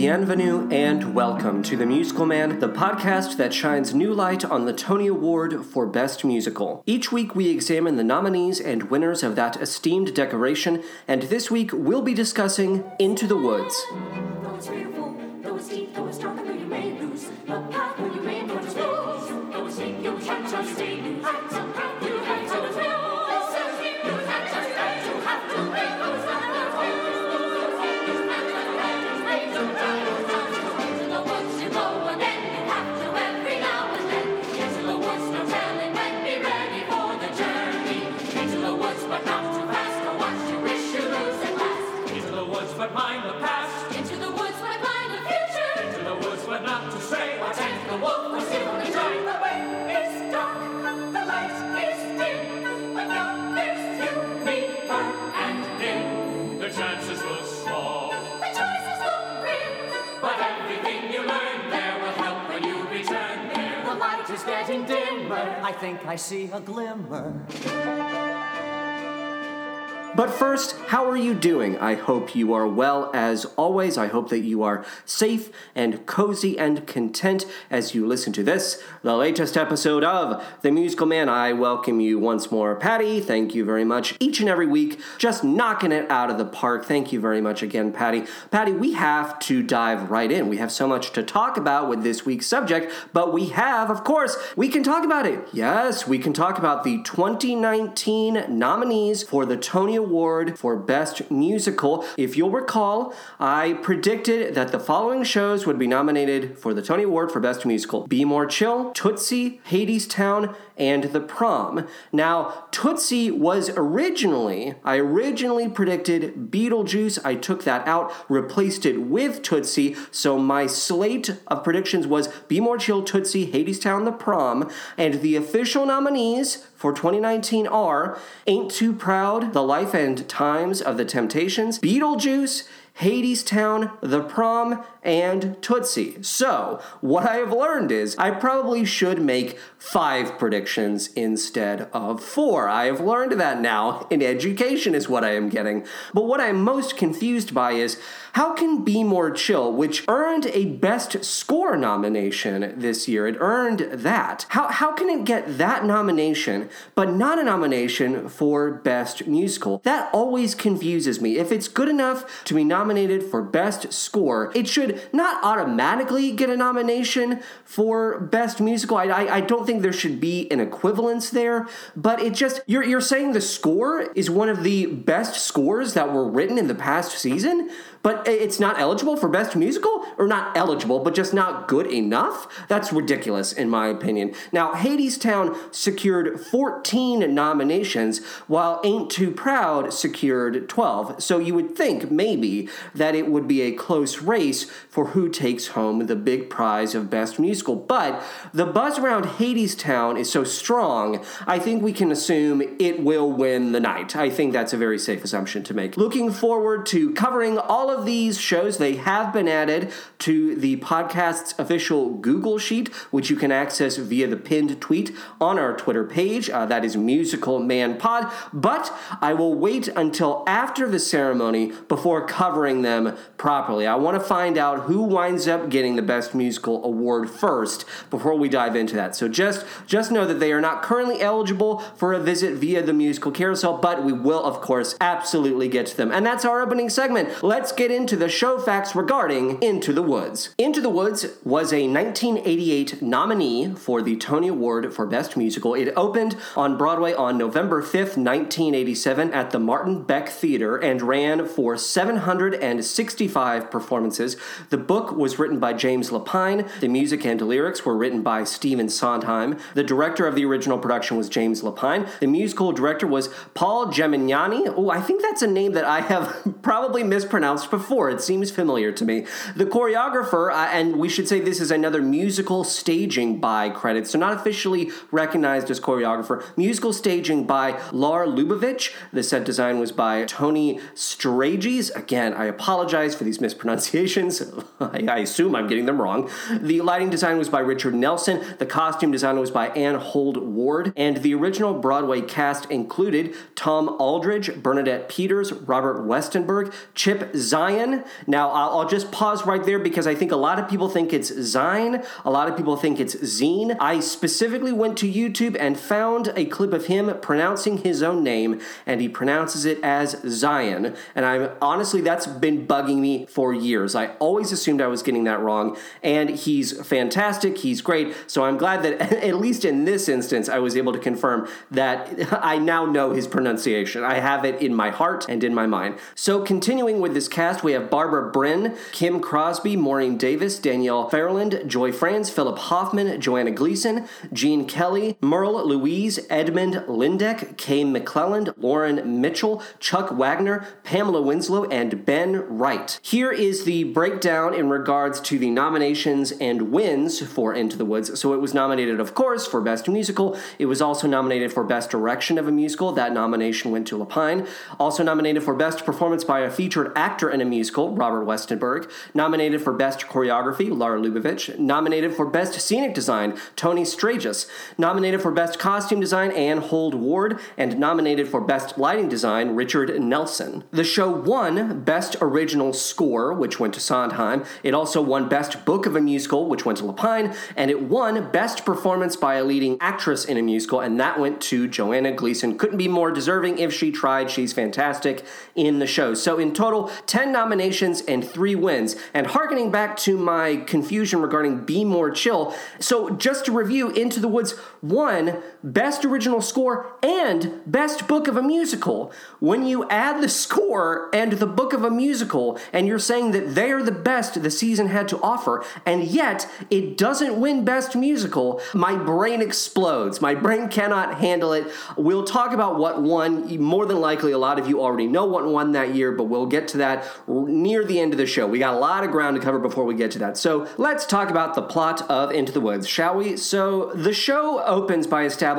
bienvenue, and welcome to The Musical Man, the podcast that shines new light on the Tony Award for Best Musical. Each week we examine the nominees and winners of that esteemed decoration, and this week we'll be discussing Into the Woods. See a glimmer. But first, how are you doing? I hope you are well as always. I hope that you are safe and cozy and content as you listen to this, the latest episode of The Musical Man. I welcome you once more, Patty. Thank you very much. Each and every week, just knocking it out of the park. Thank you very much again, Patty. Patty, we have to dive right in. We have so much to talk about with this week's subject, but we have, of course, we can talk about it. Yes, we can talk about the 2019 nominees for the Tony Award for Best Musical. If you'll recall, I predicted that the following shows would be nominated for the Tony Award for Best Musical Be More Chill, Tootsie, Hadestown, and The Prom. Now, Tootsie was originally, I originally predicted Beetlejuice. I took that out, replaced it with Tootsie. So my slate of predictions was Be More Chill, Tootsie, Hadestown, The Prom. And the official nominees for 2019 are Ain't Too Proud, The Life and Times of the Temptations, Beetlejuice, Hadestown, The Prom, and Tootsie. So, what I have learned is I probably should make five predictions instead of four. I have learned that now in education, is what I am getting. But what I'm most confused by is how can Be More Chill, which earned a Best Score nomination this year, it earned that. How, how can it get that nomination, but not a nomination for Best Musical? That always confuses me. If it's good enough to be nominated for Best Score, it should not automatically get a nomination for Best Musical. I, I, I don't think there should be an equivalence there, but it just, you're, you're saying the score is one of the best scores that were written in the past season? But it's not eligible for best musical? Or not eligible but just not good enough? That's ridiculous in my opinion. Now Hadestown secured 14 nominations while ain't too proud secured 12 so you would think maybe that it would be a close race for who takes home the big prize of best musical. But the buzz around Hadestown is so strong i think we can assume it will win the night. I think that's a very safe assumption to make. Looking forward to covering all of these shows they have been added to the podcast's official Google Sheet, which you can access via the pinned tweet on our Twitter page. Uh, that is Musical Man Pod. But I will wait until after the ceremony before covering them properly. I want to find out who winds up getting the Best Musical Award first before we dive into that. So just just know that they are not currently eligible for a visit via the musical carousel, but we will, of course, absolutely get to them. And that's our opening segment. Let's get into the show facts regarding Into the Woods. Into the Woods was a 1988 nominee for the Tony Award for Best Musical. It opened on Broadway on November 5th, 1987 at the Martin Beck Theater and ran for 765 performances. The book was written by James Lapine. The music and lyrics were written by Stephen Sondheim. The director of the original production was James Lapine. The musical director was Paul Gemignani. Oh, I think that's a name that I have probably mispronounced before. It seems familiar to me. The choreographer, uh, and we should say this is another musical staging by credit, so not officially recognized as choreographer. Musical staging by Lar Lubovitch. The set design was by Tony Straiges. Again, I apologize for these mispronunciations. I, I assume I'm getting them wrong. The lighting design was by Richard Nelson. The costume design was by Ann Hould-Ward. And the original Broadway cast included Tom Aldredge, Bernadette Peters, Robert Westenberg, Chip Zien. Zion. Now, I'll, I'll just pause right there because I think a lot of people think it's Zine, a lot of people think it's Zine. I specifically went to YouTube and found a clip of him pronouncing his own name, and he pronounces it as Zion. And I'm honestly, that's been bugging me for years. I always assumed I was getting that wrong, and he's fantastic. He's great. So I'm glad that at least in this instance, I was able to confirm that I now know his pronunciation. I have it in my heart and in my mind. So continuing with this cast, we have Barbara Bryne, Kim Crosby, Maureen Davis, Danielle Ferland, Joy Franz, Philip Hoffman, Joanna Gleason, Jean Kelly, Merle Louise, Edmund Lyndeck, Kay McClelland, Lauren Mitchell, Chuck Wagner, Pamela Winslow, and Ben Wright. Here is the breakdown in regards to the nominations and wins for Into the Woods. So it was nominated, of course, for Best Musical. It was also nominated for Best Direction of a Musical. That nomination went to Lapine. Also nominated for Best Performance by a Featured Actor in a Musical, Robert Westenberg. Nominated for Best Choreography, Lara Lubovitch. Nominated for Best Scenic Design, Tony Stragus. Nominated for Best Costume Design, Ann Hould-Ward. And nominated for Best Lighting Design, Richard Nelson. The show won Best Original Score, which went to Sondheim. It also won Best Book of a Musical, which went to Lapine. And it won Best Performance by a Leading Actress in a Musical, and that went to Joanna Gleason. Couldn't be more deserving if she tried. She's fantastic in the show. So, in total, 10 nominations and 3 wins. And harkening back to my confusion regarding Be More Chill, so just to review, Into the Woods won Best Original Score and Best Book of a Musical. When you add the score and the book of a musical, and you're saying that they are the best the season had to offer, and yet it doesn't win Best Musical, my brain explodes. My brain cannot handle it. We'll talk about what won. More than likely, a lot of you already know what won that year, but we'll get to that near the end of the show. We got a lot of ground to cover before we get to that. So let's talk about the plot of Into the Woods, shall we? So the show opens by establishing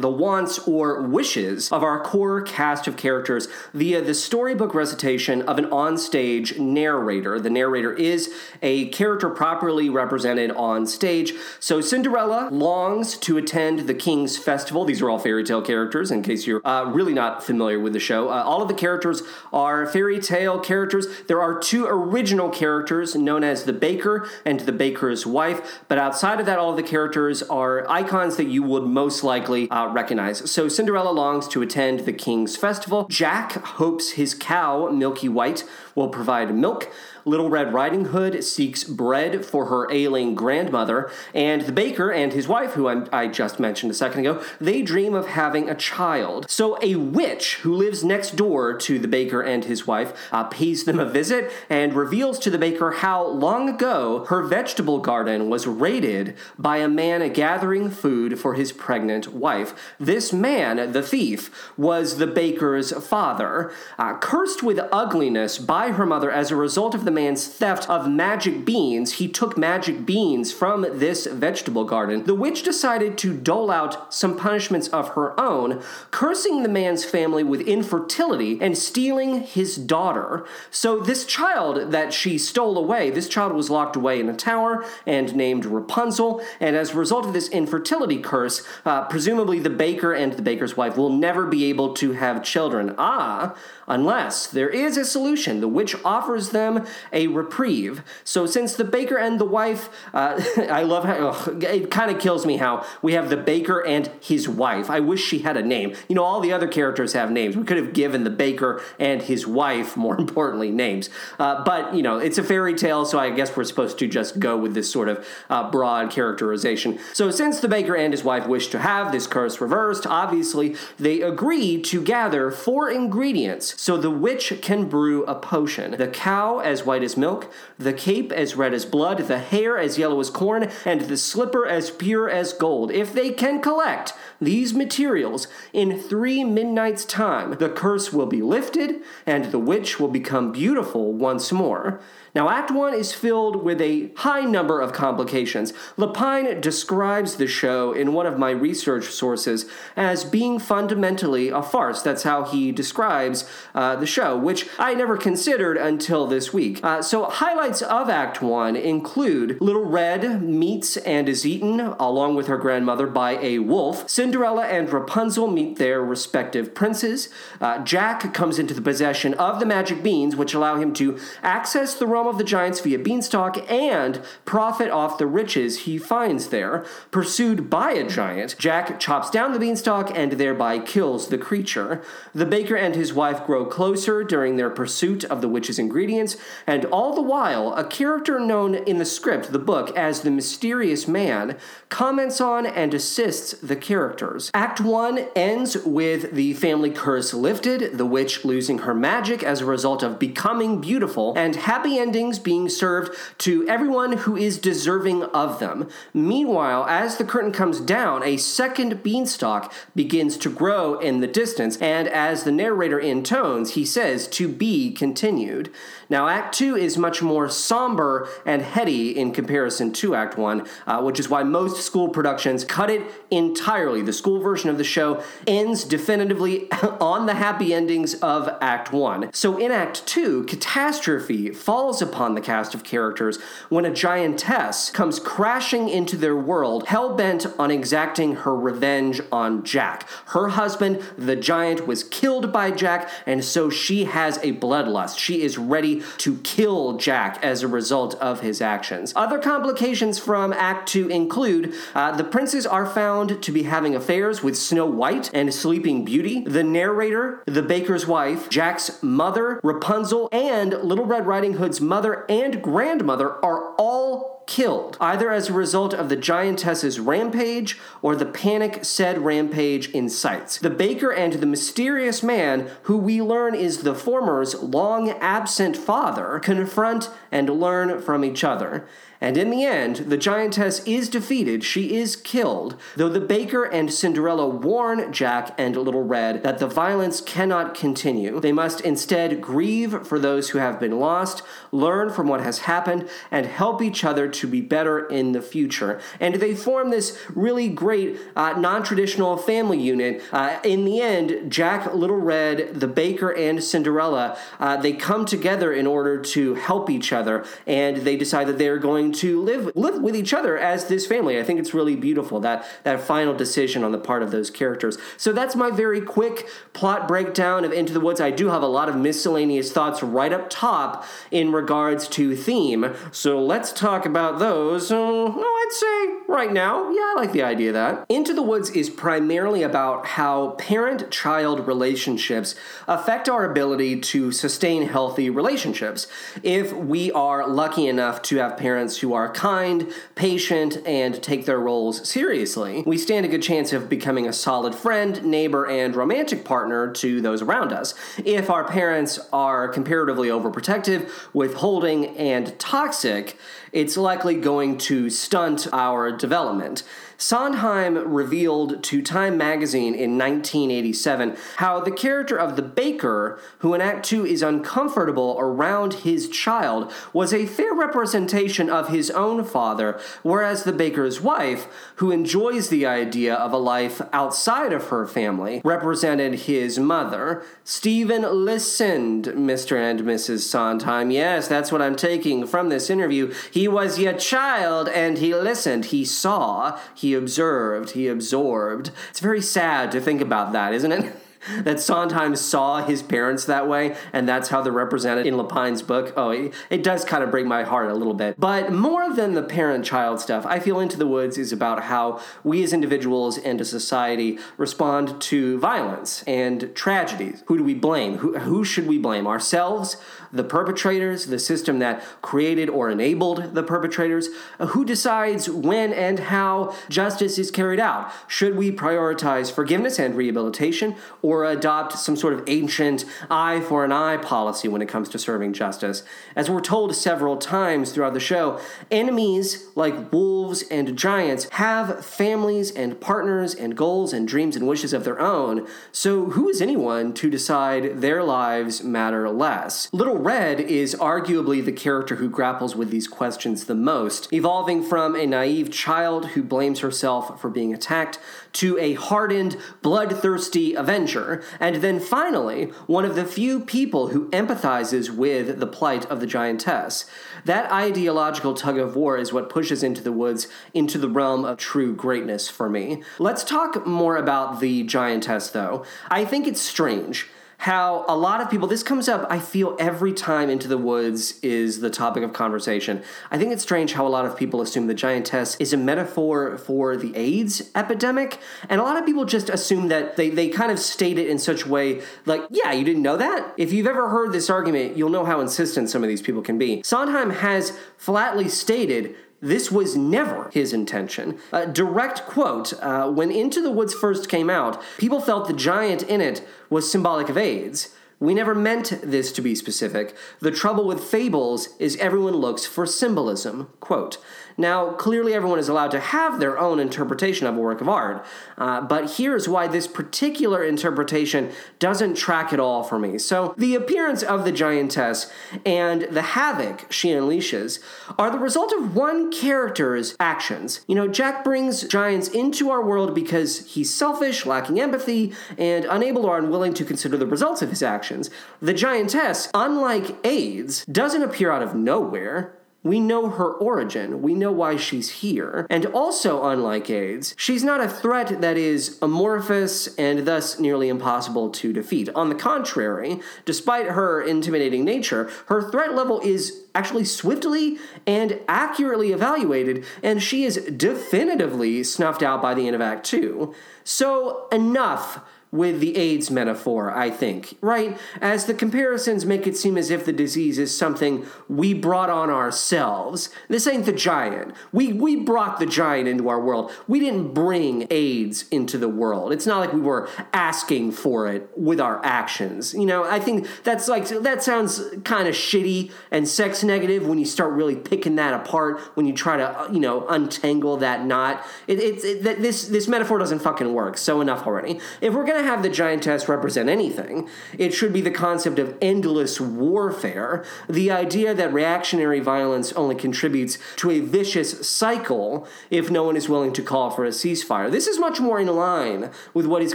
the wants or wishes of our core cast of characters via the storybook recitation of an onstage narrator. The narrator is a character properly represented on stage. So Cinderella longs to attend the King's Festival. These are all fairy tale characters, in case you're uh, really not familiar with the show. Uh, all of the characters are fairy tale characters. There are two original characters known as the Baker and the Baker's Wife, but outside of that, all of the characters are icons that you would most likely uh, recognize. So Cinderella longs to attend the King's Festival. Jack hopes his cow, Milky White, will provide milk. Little Red Riding Hood seeks bread for her ailing grandmother, and the baker and his wife, who I'm, i just mentioned a second ago, they dream of having a child. So a witch who lives next door to the baker and his wife uh, pays them a visit and reveals to the baker how long ago her vegetable garden was raided by a man gathering food for his pregnant wife. This man, the thief, was the baker's father, uh, cursed with ugliness by her mother as a result of the man's theft of magic beans, he took magic beans from this vegetable garden. The witch decided to dole out some punishments of her own, cursing the man's family with infertility and stealing his daughter. So, this child that she stole away, this child was locked away in a tower and named Rapunzel. And as a result of this infertility curse, uh, presumably the baker and the baker's wife will never be able to have children. Ah, unless there is a solution. The witch offers them a reprieve. So since the baker and the wife, uh, I love how ugh, it kind of kills me how we have the baker and his wife. I wish she had a name. You know, all the other characters have names. We could have given the baker and his wife, more importantly, names. Uh, but you know, it's a fairy tale, so I guess we're supposed to just go with this sort of uh, broad characterization. So since the baker and his wife wish to have this curse reversed, obviously they agree to gather four ingredients so the witch can brew a potion. The cow as white as milk, the cape as red as blood, the hair as yellow as corn, and the slipper as pure as gold. If they can collect these materials in three midnights' time, the curse will be lifted and the witch will become beautiful once more. Now, Act 1 is filled with a high number of complications. Lapine describes the show in one of my research sources as being fundamentally a farce. That's how he describes uh, the show, which I never considered until this week. Uh, so, highlights of Act 1 include Little Red meets and is eaten, along with her grandmother, by a wolf. Cinderella and Rapunzel meet their respective princes. Uh, Jack comes into the possession of the magic beans, which allow him to access the of the giants via beanstalk and profit off the riches he finds there. Pursued by a giant, Jack chops down the beanstalk and thereby kills the creature. The baker and his wife grow closer during their pursuit of the witch's ingredients, and all the while, a character known in the script, the book, as the mysterious man, comments on and assists the characters. Act 1 ends with the family curse lifted, the witch losing her magic as a result of becoming beautiful, and happy endings being served to everyone who is deserving of them. Meanwhile, as the curtain comes down, a second beanstalk begins to grow in the distance, and as the narrator intones, he says, To be continued. Now, Act 2 is much more somber and heady in comparison to Act 1, uh, which is why most school productions cut it entirely. The school version of the show ends definitively on the happy endings of Act 1. So, in Act 2, catastrophe falls upon the cast of characters when a giantess comes crashing into their world, hell bent on exacting her revenge on Jack. Her husband, the giant, was killed by Jack, and so she has a bloodlust. She is ready to kill Jack as a result of his actions. Other complications from Act 2 include uh, the princes are found to be having affairs with Snow White and Sleeping Beauty, the narrator, the baker's wife, Jack's mother, Rapunzel, and Little Red Riding Hood's mother and grandmother are all killed, either as a result of the giantess's rampage or the panic said rampage incites. The baker and the mysterious man, who we learn is the former's long absent father, confront and learn from each other. And in the end, the giantess is defeated, she is killed, though the baker and Cinderella warn Jack and Little Red that the violence cannot continue. They must instead grieve for those who have been lost, learn from what has happened, and help each other to be better in the future. And they form this really great uh, non traditional family unit. Uh, in the end, Jack, Little Red, the baker, and Cinderella, uh, they come together in order to help each other, and they decide that they're going to live live with each other as this family. I think it's really beautiful that that final decision on the part of those characters. So that's my very quick plot breakdown of Into the Woods. I do have a lot of miscellaneous thoughts right up top in regards to theme. So let's talk about those. Uh, well, I'd say right now, yeah, I like the idea of that. Into the Woods is primarily about how parent-child relationships affect our ability to sustain healthy relationships. If we are lucky enough to have parents who are kind, patient, and take their roles seriously, we stand a good chance of becoming a solid friend, neighbor, and romantic partner to those around us. If our parents are comparatively overprotective, withholding, and toxic, it's likely going to stunt our development. Sondheim revealed to Time magazine in 1987 how the character of the baker, who in Act 2 is uncomfortable around his child, was a fair representation of his own father, whereas the baker's wife, who enjoys the idea of a life outside of her family, represented his mother. Stephen listened, Mr. and Mrs. Sondheim. Yes, that's what I'm taking from this interview. He was your child and he listened, he saw, he observed, he absorbed. It's very sad to think about that, isn't it? that Sondheim saw his parents that way, and that's how they're represented in Lapine's book. Oh, it, it does kind of break my heart a little bit. But more than the parent child stuff, I feel Into the Woods is about how we as individuals and as society respond to violence and tragedies. Who do we blame? Who, who should we blame? Ourselves? The perpetrators? The system that created or enabled the perpetrators? Who decides when and how justice is carried out? Should we prioritize forgiveness and rehabilitation? Or or adopt some sort of ancient eye for an eye policy when it comes to serving justice. As we're told several times throughout the show, enemies like wolves and giants have families and partners and goals and dreams and wishes of their own, so who is anyone to decide their lives matter less? Little Red is arguably the character who grapples with these questions the most, evolving from a naive child who blames herself for being attacked to a hardened, bloodthirsty Avenger, and then finally, one of the few people who empathizes with the plight of the giantess. That ideological tug of war is what pushes Into the Woods into the realm of true greatness for me. Let's talk more about the giantess, though. I think it's strange how a lot of people this comes up i feel every time into the woods is the topic of conversation. I think it's strange how a lot of people assume the giantess is a metaphor for the aids epidemic and a lot of people just assume that they, they kind of state it in such a way like yeah you didn't know that? If you've ever heard this argument you'll know how insistent some of these people can be. Sondheim has flatly stated this was never his intention. A direct quote uh, When Into the Woods first came out, people felt the giant in it was symbolic of AIDS. We never meant this to be specific. The trouble with fables is everyone looks for symbolism. Quote. Now, clearly, everyone is allowed to have their own interpretation of a work of art, uh, but here's why this particular interpretation doesn't track at all for me. So, the appearance of the giantess and the havoc she unleashes are the result of one character's actions. You know, Jack brings giants into our world because he's selfish, lacking empathy, and unable or unwilling to consider the results of his actions. The giantess, unlike AIDS, doesn't appear out of nowhere. We know her origin. We know why she's here. And also, unlike AIDS, she's not a threat that is amorphous and thus nearly impossible to defeat. On the contrary, despite her intimidating nature, her threat level is actually swiftly and accurately evaluated, and she is definitively snuffed out by the end of Act 2. So, enough with the AIDS metaphor, I think, right? As the comparisons make it seem as if the disease is something we brought on ourselves. This ain't the giant. We we brought the giant into our world. We didn't bring AIDS into the world. It's not like we were asking for it with our actions. You know, I think that's like that sounds kind of shitty and sex negative when you start really picking that apart when you try to uh, you know untangle that knot. It, it, it this this metaphor doesn't fucking work. So enough already. If we're gonna have the giantess represent anything, it should be the concept of endless warfare, the idea that reactionary violence only contributes to a vicious cycle if no one is willing to call for a ceasefire. This is much more in line with what is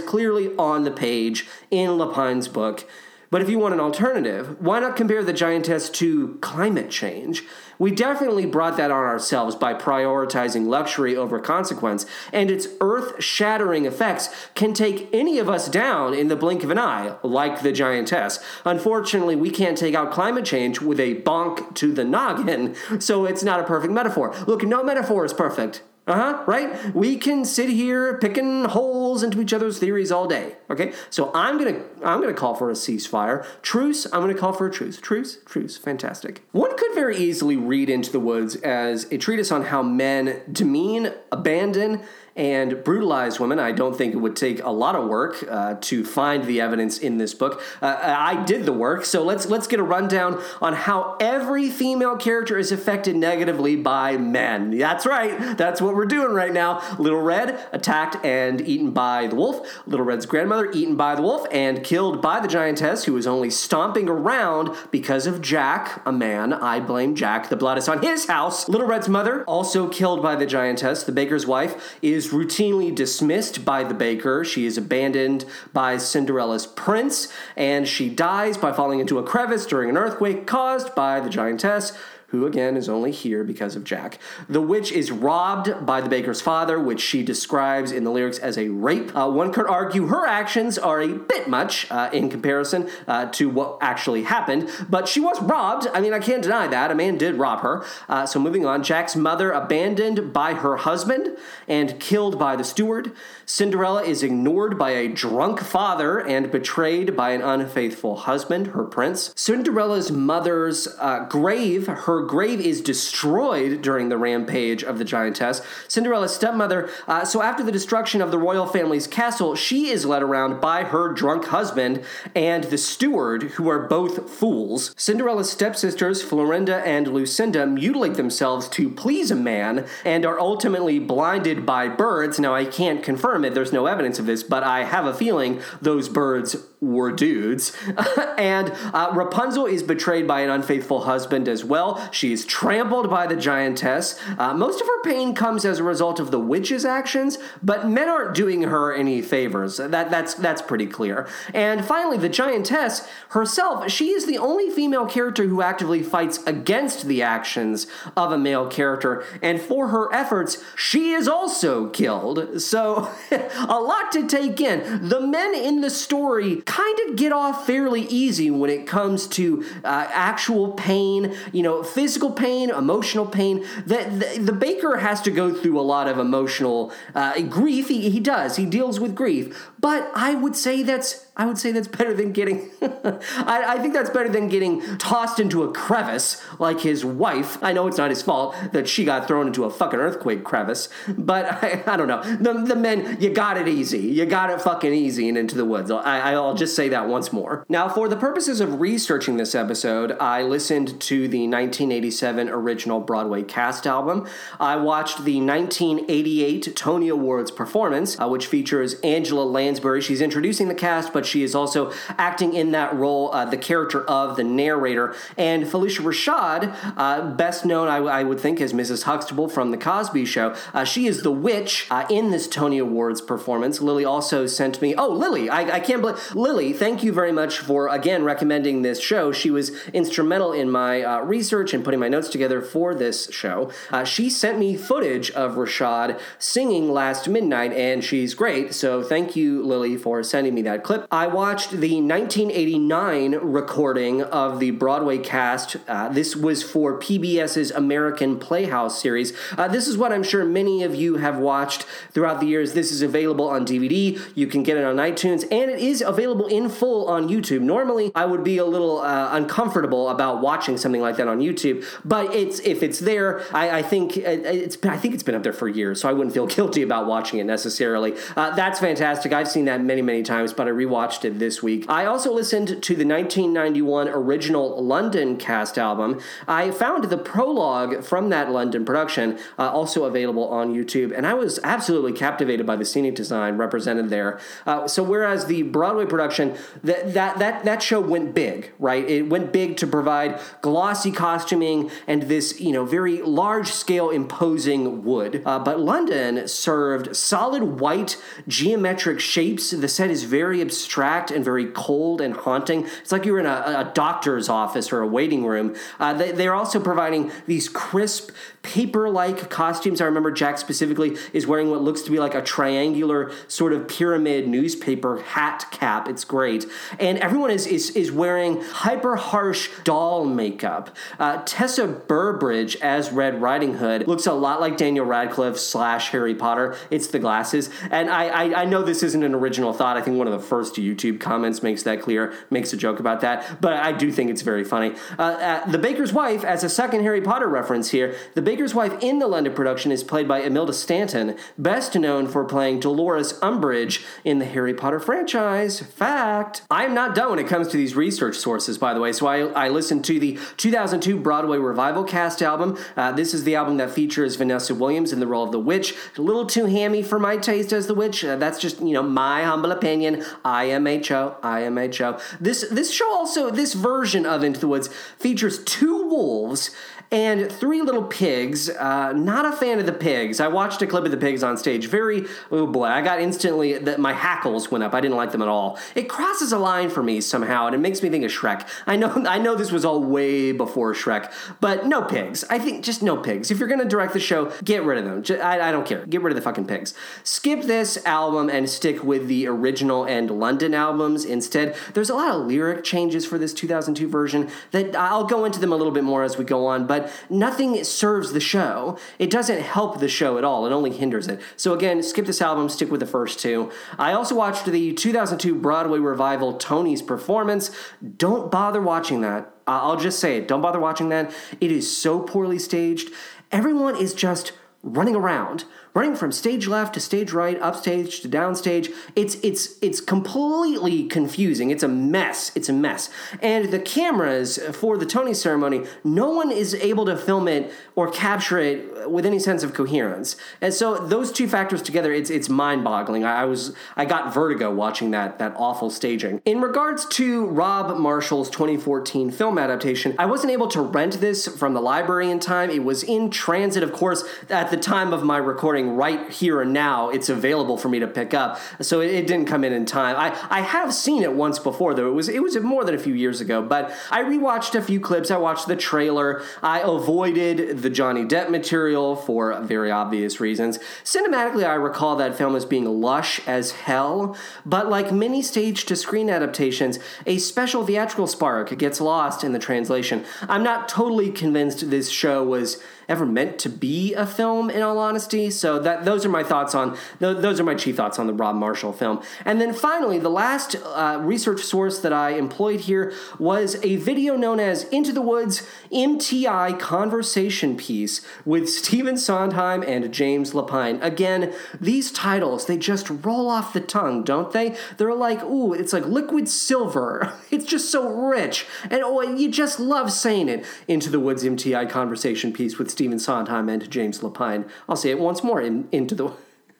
clearly on the page in Lapine's book. But if you want an alternative, why not compare the giantess to climate change? We definitely brought that on ourselves by prioritizing luxury over consequence, and its earth shattering effects can take any of us down in the blink of an eye, like the giantess. Unfortunately, we can't take out climate change with a bonk to the noggin, so it's not a perfect metaphor. Look, no metaphor is perfect. Uh huh, right? We can sit here picking holes into each other's theories all day. Okay? So I'm gonna I'm gonna call for a ceasefire. Truce, I'm gonna call for a truce. Truce, truce, fantastic. One could very easily read into the woods as a treatise on how men demean, abandon, and brutalize women. I don't think it would take a lot of work uh, to find the evidence in this book. Uh, I did the work, so let's let's get a rundown on how every female character is affected negatively by men. That's right. That's what we're doing right now. Little Red attacked and eaten by the wolf. Little Red's grandmother eaten by the wolf and killed by the giantess, who was only stomping around because of Jack, a man. I blame Jack. The blood is on his house. Little Red's mother also killed by the giantess. The baker's wife is routinely dismissed by the baker. She is abandoned by Cinderella's prince, and she dies by falling into a crevice during an earthquake caused by the giantess. Who again is only here because of Jack. The witch is robbed by the baker's father, which she describes in the lyrics as a rape. Uh, one could argue her actions are a bit much uh, in comparison uh, to what actually happened, but she was robbed. I mean, I can't deny that. A man did rob her. Uh, so moving on, Jack's mother abandoned by her husband and killed by the steward. Cinderella is ignored by a drunk father and betrayed by an unfaithful husband, her prince. Cinderella's mother's uh, grave, her her grave is destroyed during the rampage of the giantess. Cinderella's stepmother. Uh, so after the destruction of the royal family's castle, she is led around by her drunk husband and the steward, who are both fools. Cinderella's stepsisters, Florinda and Lucinda, mutilate themselves to please a man and are ultimately blinded by birds. Now, I can't confirm it, there's no evidence of this, but I have a feeling those birds were dudes. and uh, Rapunzel is betrayed by an unfaithful husband as well. She is trampled by the giantess. Uh, most of her pain comes as a result of the witch's actions, but men aren't doing her any favors. That, that's, that's pretty clear. And finally, the giantess herself, she is the only female character who actively fights against the actions of a male character. And for her efforts, she is also killed. So, a lot to take in. The men in the story kind of get off fairly easy when it comes to uh, actual pain, you know, physical pain, emotional pain. The, the, the baker has to go through a lot of emotional uh, grief. He, he does. He deals with grief. But I would say that's I would say that's better than getting. I, I, think that's better than getting tossed into a crevice like his wife. I know it's not his fault that she got thrown into a fucking earthquake crevice, but I, I don't know. The, the men, you got it easy. You got it fucking easy and into the woods. I, I'll just say that once more. Now, for the purposes of researching this episode, I listened to the 1987 original Broadway cast album. I watched the 1988 Tony Awards performance, uh, which features Angela Lansbury. She's introducing the cast, but she is also acting in that role, uh, the character of the narrator. And Phylicia Rashad, uh, best known, I, I, would think, as Mrs. Huxtable from The Cosby Show, uh, she is the witch uh, in this Tony Awards performance. Lily also sent me, oh, Lily, I, I can't believe, Lily, thank you very much for, again, recommending this show. She was instrumental in my uh, research and putting my notes together for this show. Uh, she sent me footage of Rashad singing last midnight, and she's great. So thank you, Lily, for sending me that clip. I watched the 1989 recording of the Broadway cast. Uh, this was for PBS's American Playhouse series. Uh, this is what I'm sure many of you have watched throughout the years. This is available on DVD. You can get it on iTunes, and it is available in full on YouTube. Normally, I would be a little uh, uncomfortable about watching something like that on YouTube, but it's if it's there, I, I think uh, it's I think it's been up there for years, so I wouldn't feel guilty about watching it necessarily. Uh, that's fantastic. I've seen that many many times, but I rewatched watched it this week. I also listened to the 1991 original London cast album. I found the prologue from that London production uh, also available on YouTube, and I was absolutely captivated by the scenic design represented there. Uh, so whereas the Broadway production, that that that that show went big, right? It went big to provide glossy costuming and this you know very large scale imposing wood. Uh, but London served solid white geometric shapes. The set is very abstract abstract and very cold and haunting. It's like you're in a, a doctor's office or a waiting room. Uh, they, they're also providing these crisp, paper like costumes. I remember Jack specifically is wearing what looks to be like a triangular sort of pyramid newspaper hat cap. It's great. And everyone is, is, is wearing hyper harsh doll makeup. Uh, Tessa Burbridge as Red Riding Hood looks a lot like Daniel Radcliffe slash Harry Potter. It's the glasses. And I, I, I know this isn't an original thought. I think one of the first YouTube comments makes that clear, makes a joke about that. But I do think it's very funny. Uh, uh, the Baker's Wife, as a second Harry Potter reference here, the Baker's Wife in the London production is played by Imelda Staunton, best known for playing Dolores Umbridge in the Harry Potter franchise. Fact. I am not done when it comes to these research sources, by the way. So I, I listened to the 2002 Broadway revival cast album. Uh, this is the album that features Vanessa Williams in the role of the witch. A little too hammy for my taste as the witch. Uh, that's just, you know, my humble opinion. IMHO, IMHO. This this show also this version of Into the Woods features two wolves and Three Little Pigs. Uh, not a fan of the pigs. I watched a clip of the pigs on stage. Very, oh boy, I got instantly, that my hackles went up. I didn't like them at all. It crosses a line for me somehow, and it makes me think of Shrek. I know, I know this was all way before Shrek, but no pigs. I think just no pigs. If you're going to direct the show, get rid of them. Just, I, I don't care. Get rid of the fucking pigs. Skip this album and stick with the original and London albums instead. There's a lot of lyric changes for this 2002 version that I'll go into them a little bit more as we go on, but but nothing serves the show. It doesn't help the show at all. It only hinders it. So again, skip this album, stick with the first two. I also watched the 2002 Broadway revival Tony's performance. Don't bother watching that. I'll just say it. Don't bother watching that. It is so poorly staged. Everyone is just running around running from stage left to stage right, upstage to downstage. It's it's it's completely confusing. It's a mess. It's a mess. And the cameras for the Tony ceremony, no one is able to film it or capture it with any sense of coherence. And so those two factors together, it's it's mind-boggling. I, I was I got vertigo watching that that awful staging. In regards to Rob Marshall's 2014 film adaptation, I wasn't able to rent this from the library in time. It was in transit, of course, at the time of my recording right here and now it's available for me to pick up. So it, it, didn't come in in time. I i have seen it once before though. It was it was more than a few years ago but i rewatched a few clips. I watched the trailer. I avoided the johnny depp material for very obvious reasons. Cinematically i recall that film as being lush as hell but like many stage to screen adaptations a special theatrical spark gets lost in the translation. I'm not totally convinced this show was ever meant to be a film in all honesty. So that those are my thoughts on those are my chief thoughts on the rob marshall film. And then finally the last uh, research source that i employed here was a video known as into the woods mti conversation piece with stephen sondheim and james lapine. Again these titles they just roll off the tongue don't they? They're like ooh it's like liquid silver. It's just so rich. And oh you just love saying it. Into the woods mti conversation piece with Stephen Sondheim and James Lapine. I'll say it once more in, into the.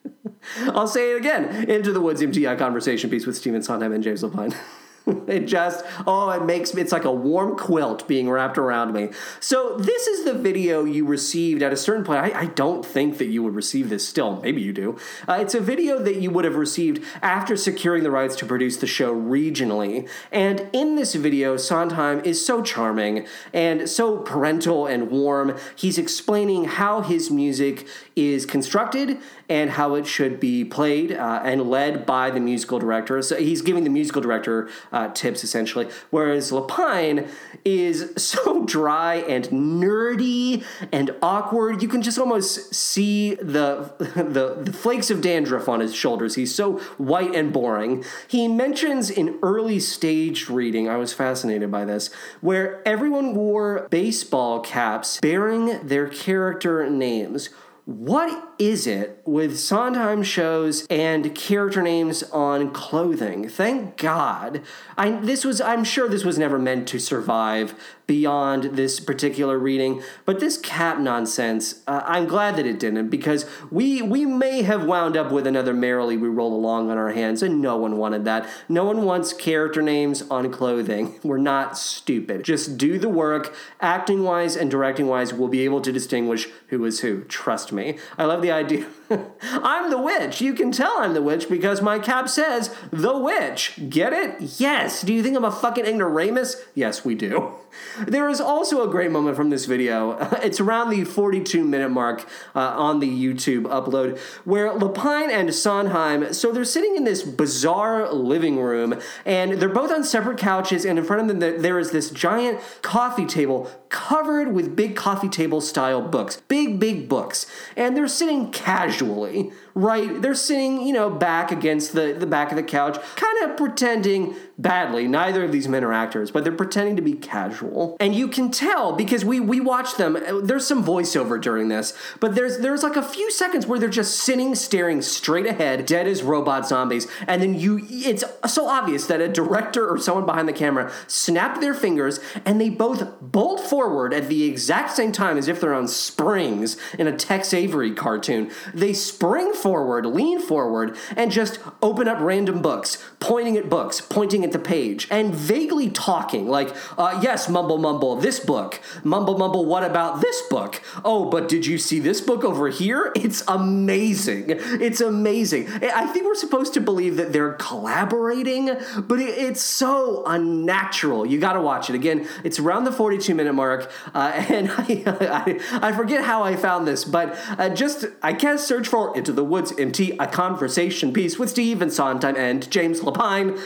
I'll say it again. Into the Woods MTI conversation piece with Stephen Sondheim and James Lapine. it just oh it makes me it's like a warm quilt being wrapped around me. So this is the video you received at a certain point. I, I don't think that you would receive this still. Maybe you do. Uh, it's a video that you would have received after securing the rights to produce the show regionally. And in this video sondheim is so charming and so parental and warm. He's explaining how his music is constructed and how it should be played uh, and led by the musical director. So he's giving the musical director uh, tips essentially, whereas Lapine is so dry and nerdy and awkward. You can just almost see the, the the flakes of dandruff on his shoulders. He's so white and boring. He mentions in early staged reading, I was fascinated by this, where everyone wore baseball caps bearing their character names what is it with Sondheim shows and character names on clothing? Thank God. I this was I'm sure this was never meant to survive beyond this particular reading. But this cap nonsense, uh, I'm glad that it didn't because we we may have wound up with another merrily we roll along on our hands, and no one wanted that. No one wants character names on clothing. We're not stupid. Just do the work, acting wise and directing wise. We'll be able to distinguish who is who. Trust me. I love the idea. I'm the witch. You can tell I'm the witch because my cap says the witch. Get it? Yes. Do you think I'm a fucking ignoramus? Yes, we do. There is also a great moment from this video. It's around the 42 minute mark uh, on the YouTube upload where Lapine and Sondheim, so they're sitting in this bizarre living room and they're both on separate couches and in front of them there is this giant coffee table covered with big coffee table style books. Big, big books. And they're sitting casually right. They're sitting, you know, back against the, the back of the couch, kind of pretending badly. Neither of these men are actors, but they're pretending to be casual. And you can tell because we we watch them. Uh, there's some voiceover during this, but there's there's like a few seconds where they're just sitting staring straight ahead, dead as robot zombies. And then you it's so obvious that a director or someone behind the camera snapped their fingers and they both bolt forward at the exact same time as if they're on springs in a Tex Avery cartoon. They spring forward, lean forward, and just open up random books, pointing at books, pointing at the page, and vaguely talking, like, uh, yes, mumble mumble, this book. Mumble mumble, what about this book? Oh, but did you see this book over here? It's amazing. It's amazing. I think we're supposed to believe that they're collaborating, but it's so unnatural. You gotta watch it. Again, it's around the 42 minute mark, uh, and I, I, I, forget how I found this, but uh, just, I can't search for Into the Woods MT, a conversation piece with Steve and Sondheim and James Lapine.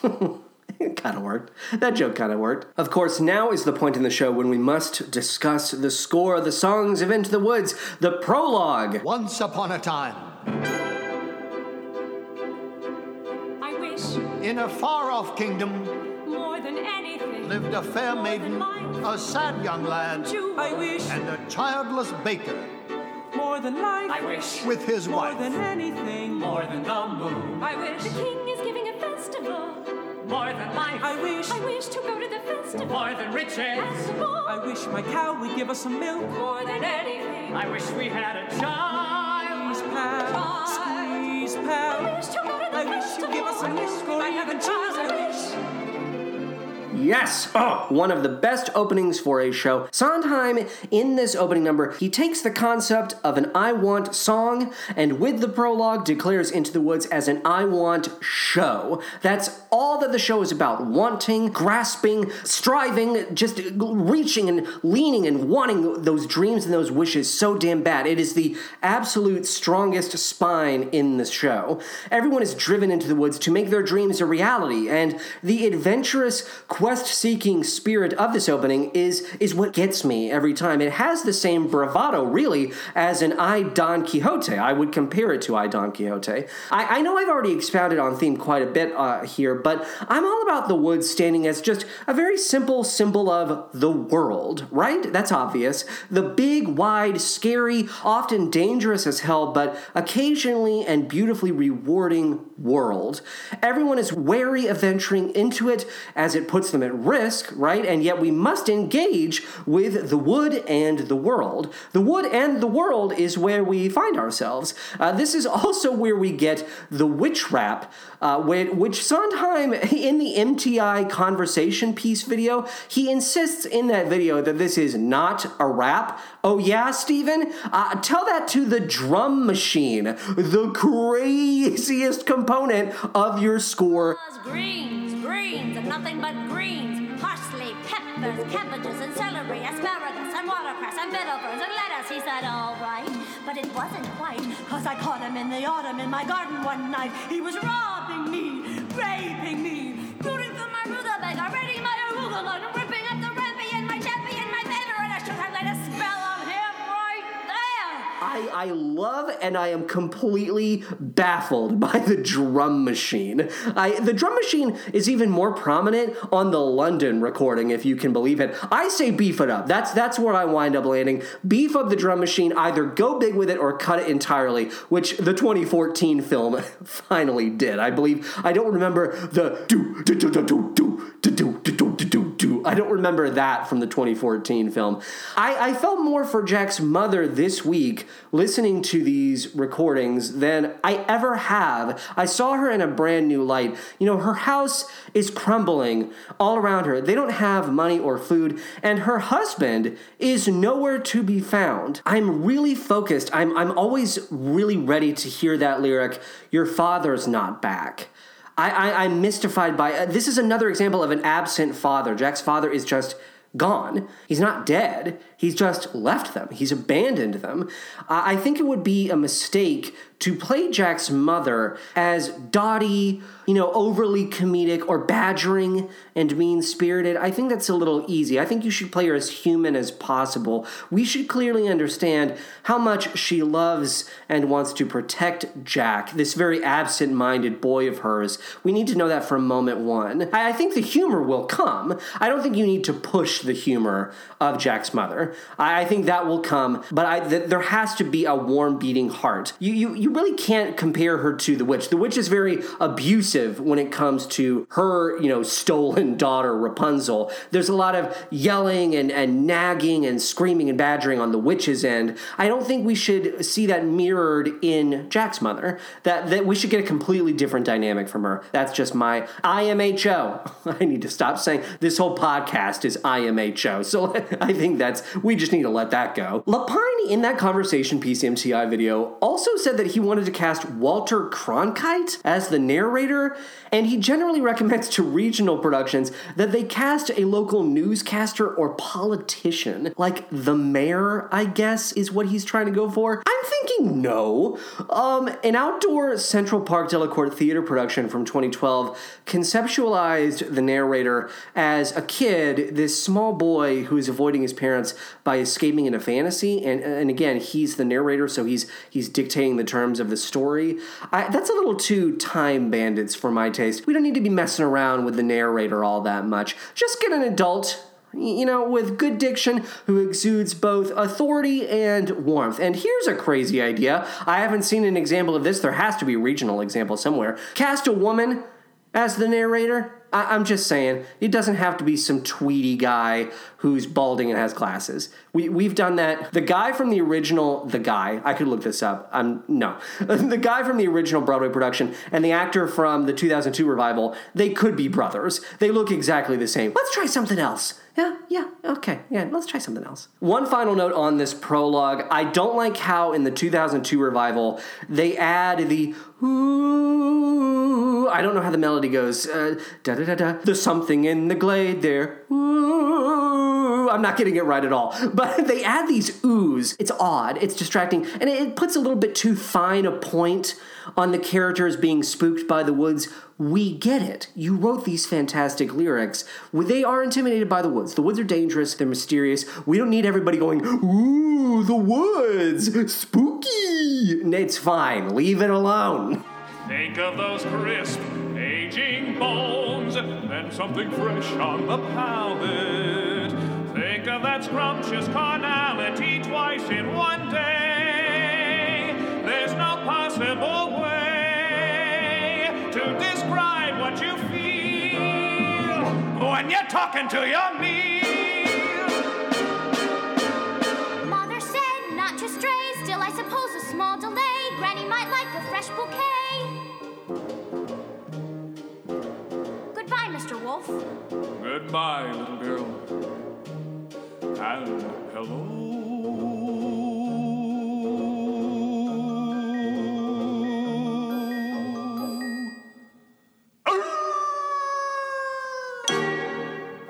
kind of worked. That joke kind of worked. Of course, now is the point in the show when we must discuss the score of the songs of Into the Woods, the prologue. Once upon a time, I wish in a far off kingdom, more than anything lived a fair maiden, a sad young lad, I wish and a childless baker more than life. I wish with his more wife. More than anything. more than the moon, I wish. The king is giving a festival. more than life, I wish. I wish to go to the festival. more than riches. And more, I wish my cow would give us some milk. more than anything. I wish we had a child. Squeeze pal, squeeze I wish to go to the I wish festival. you give us some I wish milk we or might have even a child. I I wish. Yes, oh, one of the best openings for a show. Sondheim, in this opening number, he takes the concept of an I Want song and with the prologue declares Into the Woods as an I Want show. That's all that the show is about wanting, grasping, striving, just reaching and leaning and wanting those dreams and those wishes so damn bad. It is the absolute strongest spine in the show. Everyone is driven into the woods to make their dreams a reality, and the adventurous, quest-seeking spirit of this opening is is what gets me every time. It has the same bravado, really, as an I Don Quixote. I would compare it to I Don Quixote. I, I know I've already expounded on theme quite a bit uh, here, but I'm all about the woods standing as just a very simple symbol of the world, right? That's obvious. The big, wide, scary, often dangerous as hell, but occasionally and beautifully rewarding world. Everyone is wary of venturing into it as it puts them at risk, right? And yet we must engage with the wood and the world. The wood and the world is where we find ourselves. Uh, this is also where we get the witch rap, uh, which, Sondheim, in the MTI conversation piece video, he insists in that video that this is not a rap. Oh, yeah, Stephen? Uh, tell that to the drum machine, the craziest component of your score. Greens, greens, and nothing but greens. Parsley, peppers, cabbages, and celery, asparagus, and watercress, and and lettuce. He said, all right. But it wasn't quite, cause I caught him in the autumn in my garden one night. He was robbing me, raping me, rooting for my rutabaga, raiding my arugula, and ripping the I, I love and I am completely baffled by the drum machine. I, the drum machine is even more prominent on the London recording, if you can believe it. I say beef it up. That's that's where I wind up landing. Beef up the drum machine, either go big with it or cut it entirely, which the 2014 film finally did. I believe I don't remember the do do do do do do do do I don't remember that from the 2014 film. I, I felt more for Jack's mother this week listening to these recordings than I ever have. I saw her in a brand new light. You know, her house is crumbling all around her. They don't have money or food, and her husband is nowhere to be found. I'm really focused. I'm, I'm always really ready to hear that lyric, Your father's not back. I, I'm mystified by uh, this. Is another example of an absent father. Jack's father is just gone. He's not dead. He's just left them. He's abandoned them. Uh, I think it would be a mistake to play Jack's mother as dotty, you know, overly comedic or badgering and mean spirited. I think that's a little easy. I think you should play her as human as possible. We should clearly understand how much she loves and wants to protect Jack, this very absent minded boy of hers. We need to know that from moment one. I, I think the humor will come. I don't think you need to push the humor of Jack's mother. I, think that will come, but I, th- there has to be a warm beating heart. You, you, you really can't compare her to the witch. The witch is very abusive when it comes to her, you know, stolen daughter Rapunzel. There's a lot of yelling and, and nagging and screaming and badgering on the witch's end. I don't think we should see that mirrored in Jack's mother. That that we should get a completely different dynamic from her. That's just my IMHO. I need to stop saying this whole podcast is IMHO. So I think that's we just need to let that go. Lapine in that conversation piece MTI video also said that he wanted to cast Walter Cronkite as the narrator, and he generally recommends to regional productions that they cast a local newscaster or politician, like the mayor, I guess, is what he's trying to go for. I'm thinking no. Um, an outdoor Central Park Delacorte theater production from 2012 conceptualized the narrator as a kid, this small boy who is avoiding his parents by escaping into fantasy. And, and again, he's the narrator, so he's he's dictating the terms of the story. I, that's a little too time bandits for my taste. We don't need to be messing around with the narrator all that much. Just get an adult you know, with good diction, who exudes both authority and warmth. And here's a crazy idea. I haven't seen an example of this. There has to be a regional example somewhere. Cast a woman as the narrator. I- I'm just saying, it doesn't have to be some tweedy guy who's balding and has glasses. We, we've done that. The guy from the original, the guy, I could look this up. I'm no. the guy from the original Broadway production and the actor from the 2002 revival, they could be brothers. They look exactly the same. Let's try something else. Yeah, yeah, okay, yeah, let's try something else. One final note on this prologue I don't like how in the 2002 revival they add the ooh, I don't know how the melody goes. Uh, da da da da. There's something in the glade there. Ooh, I'm not getting it right at all. But they add these oohs. It's odd, it's distracting, and it, puts a little bit too fine a point on the characters being spooked by the woods. We get it. You wrote these fantastic lyrics. They are intimidated by the woods. The woods are dangerous, they're mysterious. We don't need everybody going, ooh, the woods, spooky. It's fine, leave it alone. Think of those crisp, aging bones, and something fresh on the palate. Think of that scrumptious carnality twice in one day. There's no possible way to describe what you feel when you're talking to your meal. Wolf. Goodbye, little girl. And hello.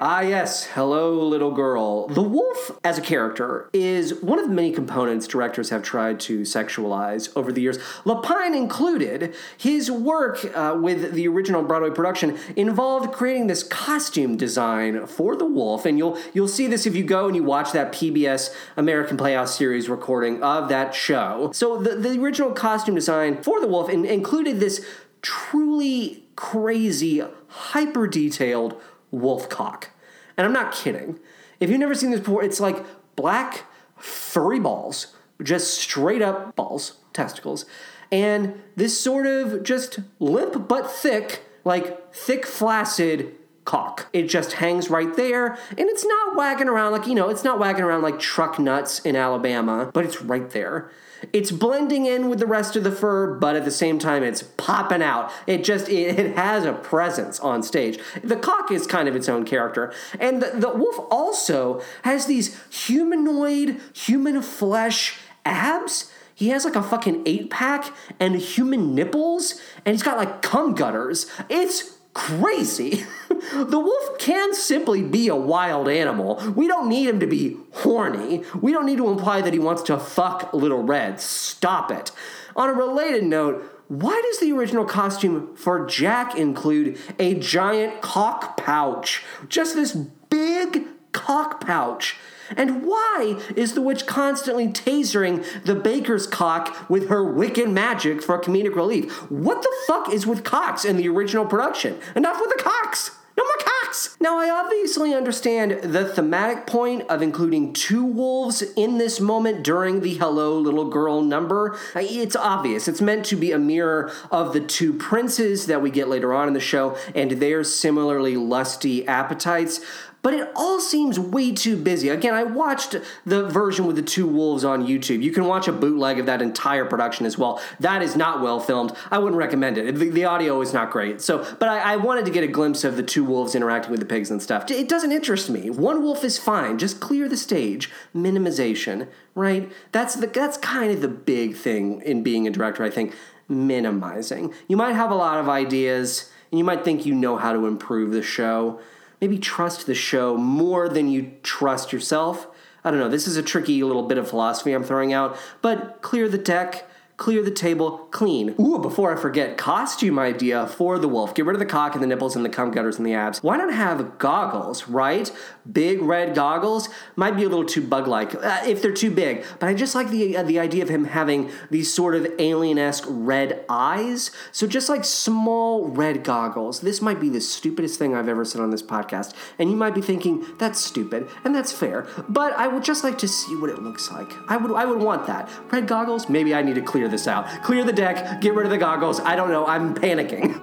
Ah, yes. Hello, little girl. The wolf, as a character, is one of many components directors have tried to sexualize over the years. Lapine included. His work uh, with the original Broadway production involved creating this costume design for the wolf, and you'll you'll see this if you go and you watch that PBS American Playhouse series recording of that show. So the, the original costume design for the wolf in- included this truly crazy, hyper detailed wolf cock. And I'm not kidding. If you've never seen this before, it's like black furry balls, just straight up balls, testicles, and this sort of just limp but thick, like thick, flaccid cock. It just hangs right there, and it's not wagging around like, you know, it's not wagging around like truck nuts in Alabama, but it's right there. It's blending in with the rest of the fur, but at the same time, it's popping out. It just it, it has a presence on stage. The cock is kind of its own character, and the, the wolf also has these humanoid, human flesh abs. He has like a fucking eight pack and human nipples, and he's got like cum gutters. It's crazy. the wolf can simply be a wild animal. We don't need him to be horny. We don't need to imply that he wants to fuck Little Red. Stop it. On a related note, why does the original costume for Jack include a giant cock pouch? Just this big cock pouch. And why is the witch constantly tasering the baker's cock with her wicked magic for comedic relief? What the fuck is with cocks in the original production? Enough with the cocks! No more cocks! Now, I obviously understand the thematic point of including two wolves in this moment during the Hello Little Girl number. It's obvious. It's meant to be a mirror of the two princes that we get later on in the show and their similarly lusty appetites but it all seems way too busy. Again, I watched the version with the two wolves on YouTube. You can watch a bootleg of that entire production as well. That is not well filmed. I wouldn't recommend it. The, the audio is not great. So, but I, I wanted to get a glimpse of the two wolves interacting with the pigs and stuff. It doesn't interest me. One wolf is fine. Just clear the stage. Minimization, right? That's the that's kind of the big thing in being a director. I think minimizing. You might have a lot of ideas, and you might think you know how to improve the show maybe trust the show more than you trust yourself. I don't know. This is a tricky little bit of philosophy I'm throwing out, but clear the deck. Clear the table clean. Ooh, before I forget, costume idea for the wolf. Get rid of the cock and the nipples and the cum gutters and the abs. Why not have goggles, right? Big red goggles might be a little too bug-like uh, if they're too big. But I just like the uh, the idea of him having these sort of alien-esque red eyes. So just like small red goggles. This might be the stupidest thing I've ever said on this podcast, and you might be thinking that's stupid, and that's fair. But I would just like to see what it looks like. I would I would want that red goggles. Maybe I need to clear this out. Clear the deck. Get rid of the goggles. I don't know. I'm panicking.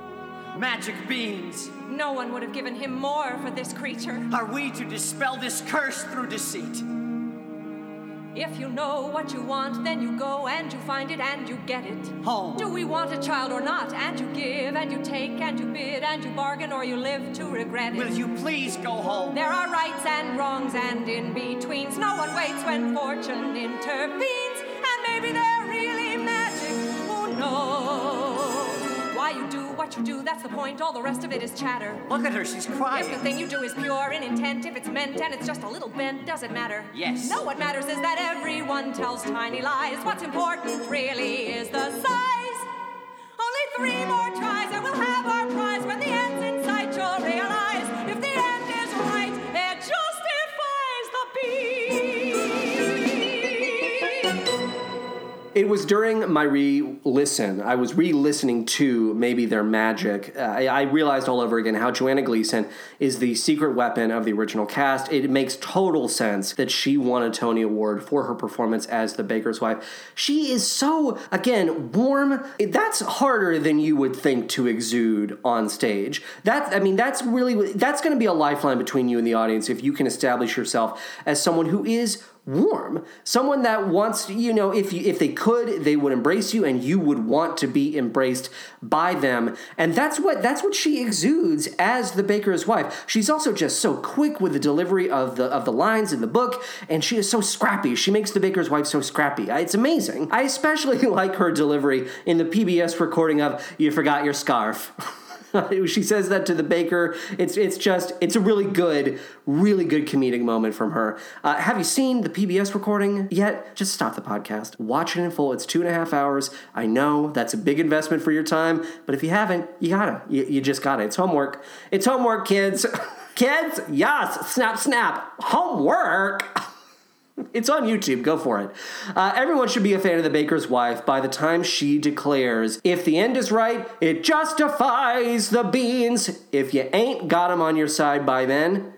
Magic beans. No one would have given him more for this creature. Are we to dispel this curse through deceit? If you know what you want, then you go and you find it and you get it. Home. Do we want a child or not? And you give and you take and you bid and you bargain or you live to regret it. Will you please go home? There are rights and wrongs and in betweens. No one waits when fortune intervenes. And maybe they're what you do, that's the point. All the rest of it is chatter. Look at her, she's crying. If the thing you do is pure in intent, if it's meant and it's just a little bent, does it matter? Yes. No, what matters is that everyone tells tiny lies. What's important really is the size. Only three more tries It was during my re-listen. I was re-listening to maybe their magic. Uh, I, I realized all over again how Joanna Gleason is the secret weapon of the original cast. It makes total sense that she won a Tony Award for her performance as the baker's wife. She is so again warm. That's harder than you would think to exude on stage. That I mean, that's really that's going to be a lifeline between you and the audience if you can establish yourself as someone who is warm. Someone that wants you know if you if they could they would embrace you and you would want to be embraced by them. And that's what that's what she exudes as the baker's wife. She's also just so quick with the delivery of the of the lines in the book and she is so scrappy. She makes the baker's wife so scrappy. It's amazing. I especially like her delivery in the pbs recording of you forgot your scarf she says that to the baker. It's it's just it's a really good, really good comedic moment from her. Uh, have you seen the PBS recording yet? Just stop the podcast, watch it in full. It's two and a half hours. I know that's a big investment for your time, but if you haven't, you gotta. You, you just gotta. It's homework. It's homework, kids. kids, yes. Snap, snap. Homework. It's on YouTube. Go for it. Uh, everyone should be a fan of The Baker's Wife by the time she declares, if the end is right, it justifies the beans. If you ain't got 'em on your side by then,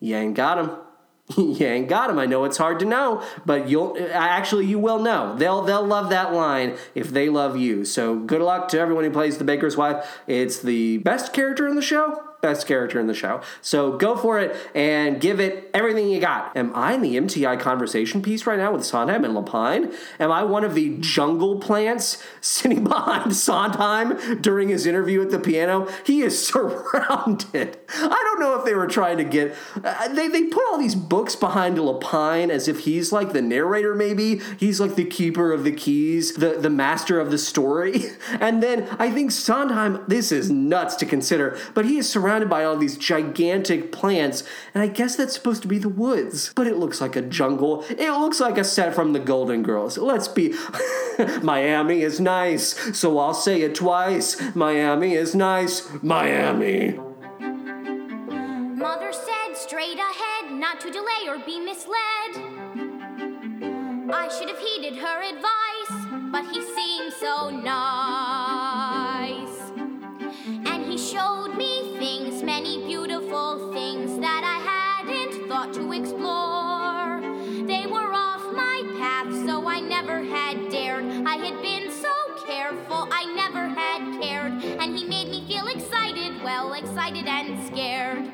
you ain't got 'em. you ain't got 'em. I know it's hard to know, but you'll actually you will know. They'll they'll love that line if they love you. So good luck to everyone who plays the Baker's Wife. It's the best character in the show best character in the show. So go for it and give it everything you got. Am I in the MTI conversation piece right now with Sondheim and Lapine? Am I one of the jungle plants sitting behind Sondheim during his interview at the piano? He is surrounded. I don't know if they were trying to get. Uh, they, they put all these books behind Lapine as if he's like the narrator, maybe. He's like the keeper of the keys, the, the master of the story. And then I think Sondheim, this is nuts to consider, but he is surrounded by all these gigantic plants, and I guess that's supposed to be the woods. But it looks like a jungle. It looks like a set from the Golden Girls. Let's be. Miami is nice, so I'll say it twice. Miami is nice. Miami. Mother said straight ahead, not to delay or be misled. I should have heeded her advice, but he seemed so nice. Scared.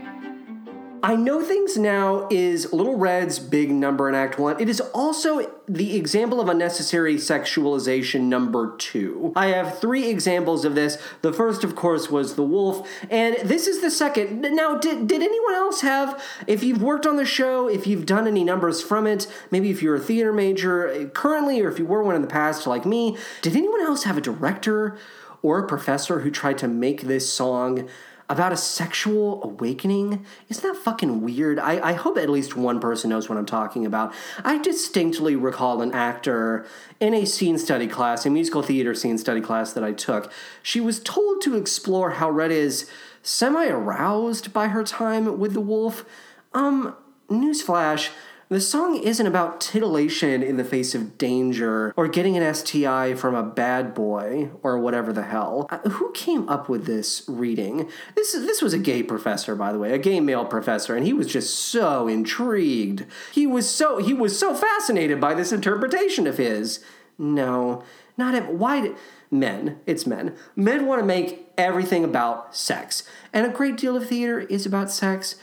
I Know Things Now is Little Red's big number in Act 1. It is also the example of unnecessary sexualization number 2. I have three examples of this. The first, of course, was The Wolf, and this is the second. Now, did, did anyone else have, if you've worked on the show, if you've done any numbers from it, maybe if you're a theater major uh, currently, or if you were one in the past like me, did anyone else have a director or a professor who tried to make this song about a sexual awakening. Isn't that fucking weird? I, I hope at least one person knows what I'm talking about. I distinctly recall an actor in a scene study class, a musical theater scene study class that I took. She was told to explore how Red is semi aroused by her time with the wolf. Um, newsflash. The song isn't about titillation in the face of danger or getting an STI from a bad boy or whatever the hell. Uh, who came up with this reading? This this was a gay professor, by the way, a gay male professor, and he was just so intrigued. He was so he was so fascinated by this interpretation of his. No, not ev- why. Did, men, it's men. Men want to make everything about sex, and a great deal of theater is about sex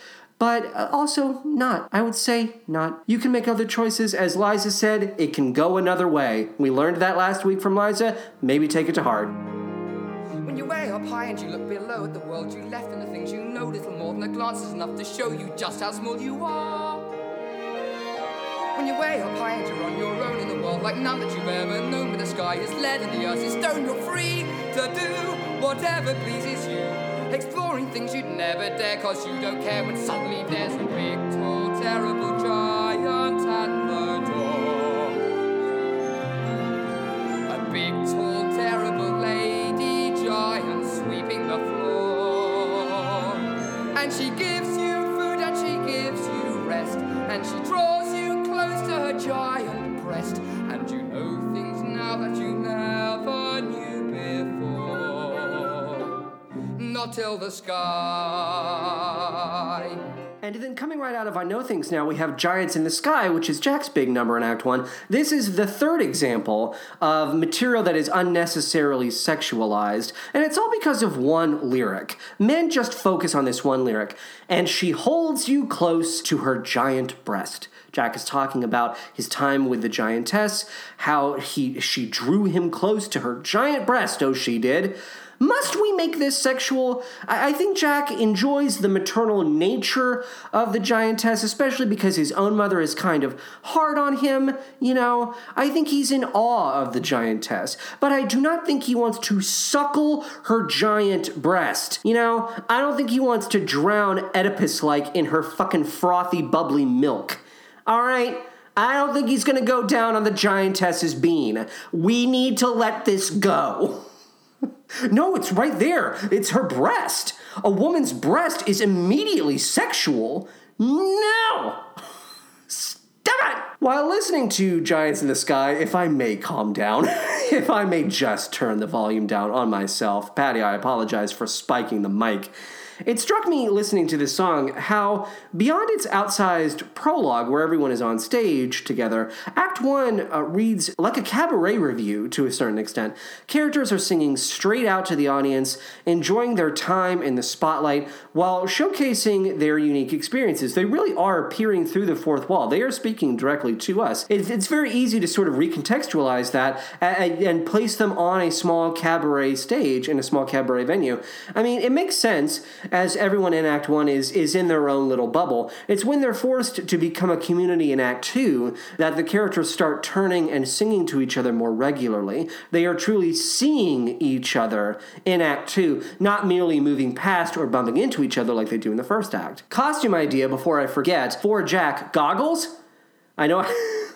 but uh, also not. I would say not. You can make other choices. As Liza said, it can go another way. We learned that last week from Liza. Maybe take it to heart. When you're way up high and you look below at the world you left and the things you know, little more than a glance is enough to show you just how small you are. When you're way up high and you're on your own in the world like none that you've ever known, but the sky is lead and the earth is stone, you're free to do whatever pleases you. Exploring things you'd never dare, cause you don't care when suddenly there's a big, tall, terrible giant at the door. A big, tall, terrible lady giant sweeping the floor. And she gives you food and she gives you rest. And she draws you close to her giant breast. And you know things now that you never The sky. And then coming right out of I Know Things Now, we have Giants in the Sky, which is Jack's big number in Act 1. This is the third example of material that is unnecessarily sexualized, and it's all because of one lyric. Men just focus on this one lyric, and she holds you close to her giant breast. Jack is talking about his time with the giantess, how he she drew him close to her giant breast, oh she did. Must we make this sexual? I, I think Jack enjoys the maternal nature of the giantess, especially because his own mother is kind of hard on him, you know. I think he's in awe of the giantess, but I do not think he wants to suckle her giant breast. You know, I don't think he wants to drown Oedipus like in her fucking frothy, bubbly milk. All right? I don't think he's gonna go down on the giantess's bean. We need to let this go. No, it's right there. It's her breast. A woman's breast is immediately sexual. No! Stop it! While listening to Giants in the Sky, if I may calm down, if I may just turn the volume down on myself, Patty, I apologize for spiking the mic. It struck me listening to this song how, beyond its outsized prologue where everyone is on stage together, Act 1 uh, reads like a cabaret revue to a certain extent. Characters are singing straight out to the audience, enjoying their time in the spotlight while showcasing their unique experiences. They really are peering through the fourth wall, they are speaking directly to us. It's, it's very easy to sort of recontextualize that and, and place them on a small cabaret stage in a small cabaret venue. I mean, it makes sense as everyone in Act 1 is, is in their own little bubble. It's when they're forced to become a community in Act 2 that the characters start turning and singing to each other more regularly. They are truly seeing each other in Act 2, not merely moving past or bumping into each other like they do in the first act. Costume idea before I forget for Jack goggles? I know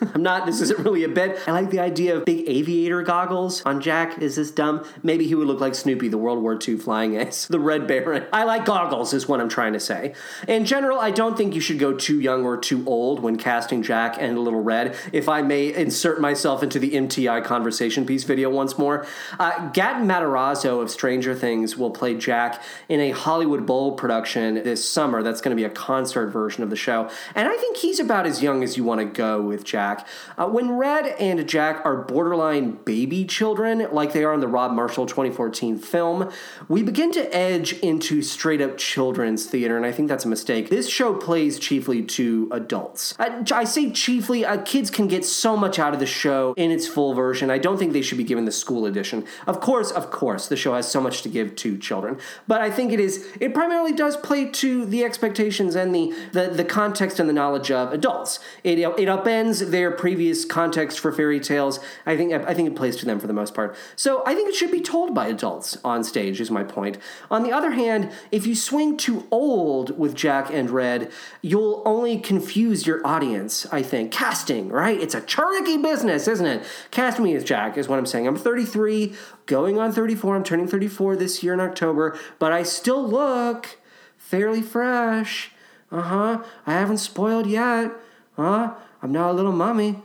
I'm not, this isn't really a bit. I like the idea of big aviator goggles on Jack. Is this dumb? Maybe he would look like Snoopy, the World War II flying ace, the Red Baron. I like goggles, is what I'm trying to say. In general, I don't think you should go too young or too old when casting Jack and Little Red. If I may insert myself into the MTI conversation piece video once more, uh, Gaten Matarazzo of Stranger Things will play Jack in a Hollywood Bowl production this summer. That's going to be a concert version of the show. And I think he's about as young as you want to go with Jack. Uh, when Red and Jack are borderline baby children, like they are in the Rob Marshall 2014 film, we begin to edge into straight up children's theater, and I think that's a mistake. This show plays chiefly to adults. I, I say chiefly, uh, kids can get so much out of the show in its full version. I don't think they should be given the school edition. Of course, of course, the show has so much to give to children, but I think it is, it primarily does play to the expectations and the, the, the context and the knowledge of adults. It, it upends their previous context for fairy tales, I think I think it plays to them for the most part. So I think it should be told by adults on stage. Is my point. On the other hand, if you swing too old with Jack and Red, you'll only confuse your audience. I think casting right. It's a tricky business, isn't it? Cast me as Jack is what I'm saying. I'm 33, going on 34. I'm turning 34 this year in October, but I still look fairly fresh. Uh huh. I haven't spoiled yet. Huh? I'm not a little mummy.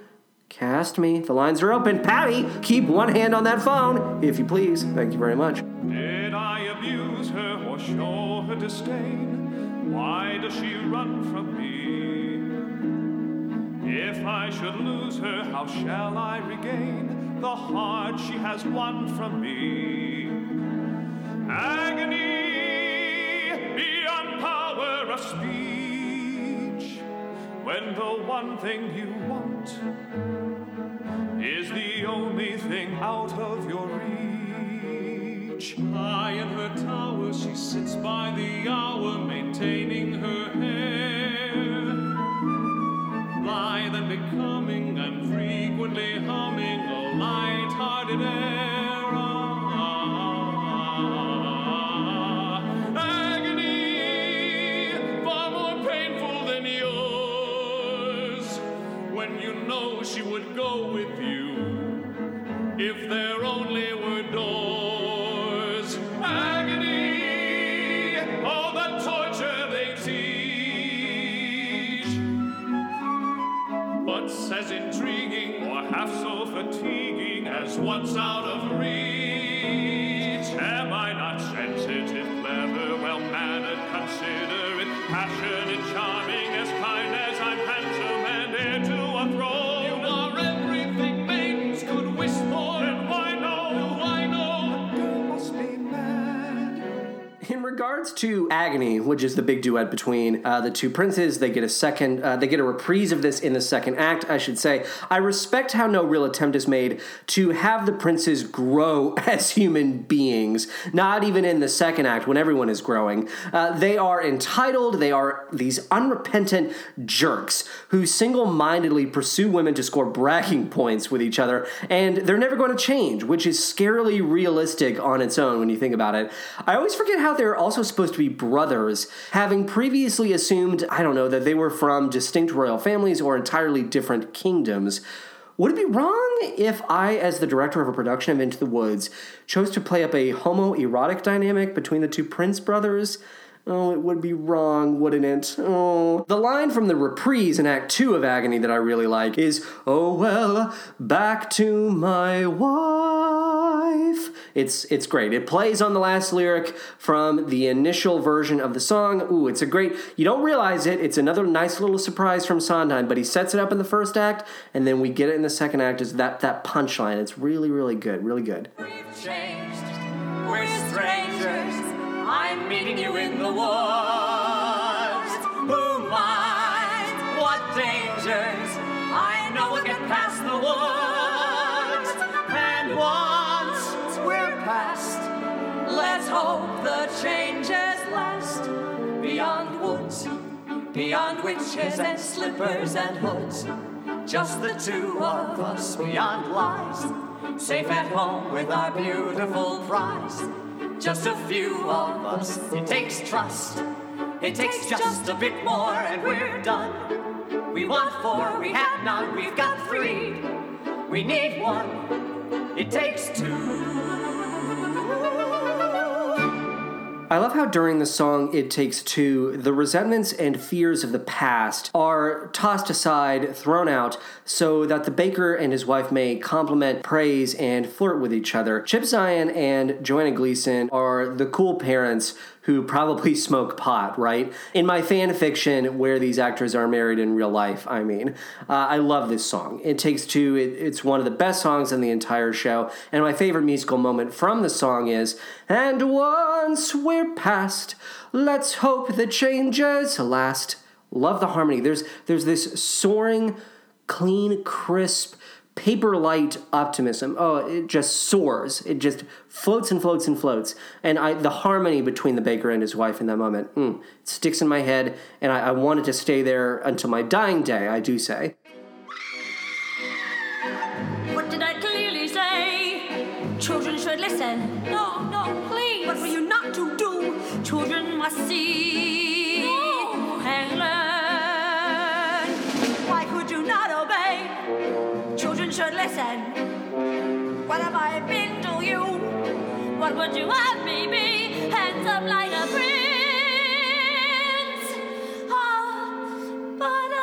Cast me. The lines are open. Patty, keep one hand on that phone, if you please. Thank you very much. Did I abuse her or show her disdain? Why does she run from me? If I should lose her, how shall I regain the heart she has won from me? Agony beyond power of speech when the one thing you want is the only thing out of your reach. High in her tower, she sits by the hour, maintaining her hair. Blithe and becoming, and frequently humming a light-hearted air. Know she would go with you if there only were doors. Agony, all the torture they teach, but as intriguing or half so fatiguing as what's out of reach. Regards to Agony, which is the big duet between uh, the two princes, they get a second, uh, they get a reprise of this in the second act, I should say. I respect how no real attempt is made to have the princes grow as human beings, not even in the second act when everyone is growing. Uh, they are entitled, they are these unrepentant jerks who single mindedly pursue women to score bragging points with each other, and they're never going to change, which is scarily realistic on its own when you think about it. I always forget how they're also supposed to be brothers, having previously assumed, I don't know, that they were from distinct royal families or entirely different kingdoms. Would it be wrong if I, as the director of a production of Into the Woods, chose to play up a homoerotic dynamic between the two Prince brothers? Oh, it would be wrong, wouldn't it? Oh. The line from the reprise in Act 2 of Agony that I really like is, Oh, well, back to my wife. It's, it's great. It plays on the last lyric from the initial version of the song. Ooh, it's a great, you don't realize it. It's another nice little surprise from Sondheim, but he sets it up in the first act, and then we get it in the second act is that, that punchline. It's really, really good, really good. Meeting you in the woods. Who minds what dangers? I know we'll get past the woods. And once we're past, let's hope the changes last. Beyond woods, beyond witches and slippers and hoods. Just the two of us beyond lies. Safe at home with our beautiful prize. Just a few of us. It takes trust. It takes just a bit more and we're done. We want four, we have none, we've got three. We need one. It takes two. I love how during the song It Takes Two, the resentments and fears of the past are tossed aside, thrown out, so that the baker and his wife may compliment, praise, and flirt with each other. Chip Zien and Joanna Gleason are the cool parents who probably smoke pot, right? In my fan fiction, where these actors are married in real life, I mean. Uh, I love this song. It Takes Two, it, it's one of the best songs in the entire show. And my favorite musical moment from the song is, And once we're past, let's hope the changes last. Love the harmony. There's, there's this soaring, clean, crisp, paper light optimism. Oh, it just soars. It just floats and floats and floats. And I, the harmony between the baker and his wife in that moment mm, sticks in my head, and I, I want it to stay there until my dying day, I do say. What did I clearly say? Children should listen. No, no, please. What were you not to do? Children must see. No. And learn. Why could you not obey? Should listen. What have I been to you? What would you have me be? Handsome like a prince. Ah, but I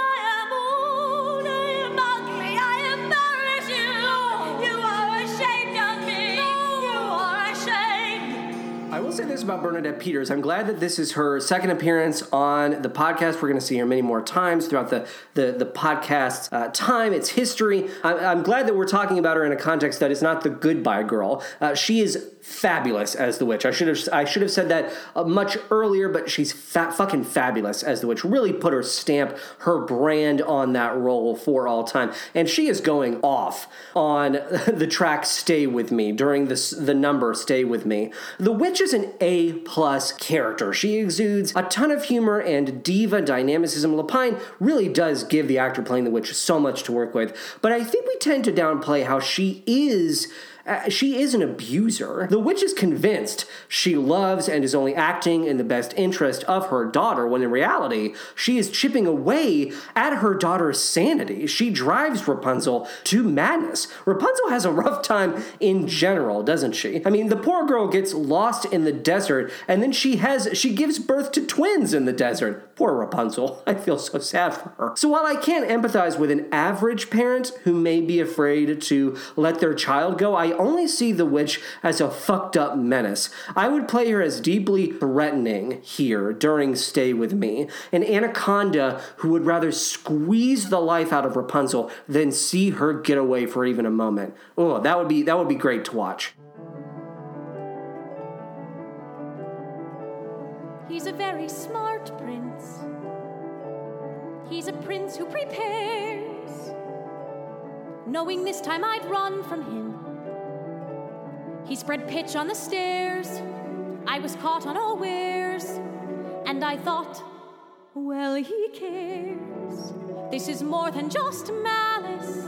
this about Bernadette Peters. I'm glad that this is her second appearance on the podcast. We're going to see her many more times throughout the the, the podcast's uh, time, its history. I'm, I'm glad that we're talking about her in a context that is not the goodbye girl. Uh, she is fabulous as the witch. I should have I should have said that uh, much earlier, but she's fa- fucking fabulous as the witch. Really put her stamp, her brand on that role for all time, and she is going off on the track "Stay with Me" during this the number "Stay with Me." The witch is an A plus character. She exudes a ton of humor and diva dynamicism. Lapine really does give the actor playing the witch so much to work with, but I think we tend to downplay how she is. Uh, she is an abuser. The witch is convinced she loves and is only acting in the best interest of her daughter, when in reality, she is chipping away at her daughter's sanity. She drives Rapunzel to madness. Rapunzel has a rough time in general, doesn't she? I mean, the poor girl gets lost in the desert, and then she has she gives birth to twins in the desert. Poor Rapunzel. I feel so sad for her. So while I can't empathize with an average parent who may be afraid to let their child go, I only see the witch as a fucked up menace. I would play her as deeply threatening here during Stay With Me, an anaconda who would rather squeeze the life out of Rapunzel than see her get away for even a moment. Oh, that would be that would be great to watch. He's a very smart prince. He's a prince who prepares, knowing this time I'd run from him. He spread pitch on the stairs. I was caught unawares, and I thought, well, he cares. This is more than just malice.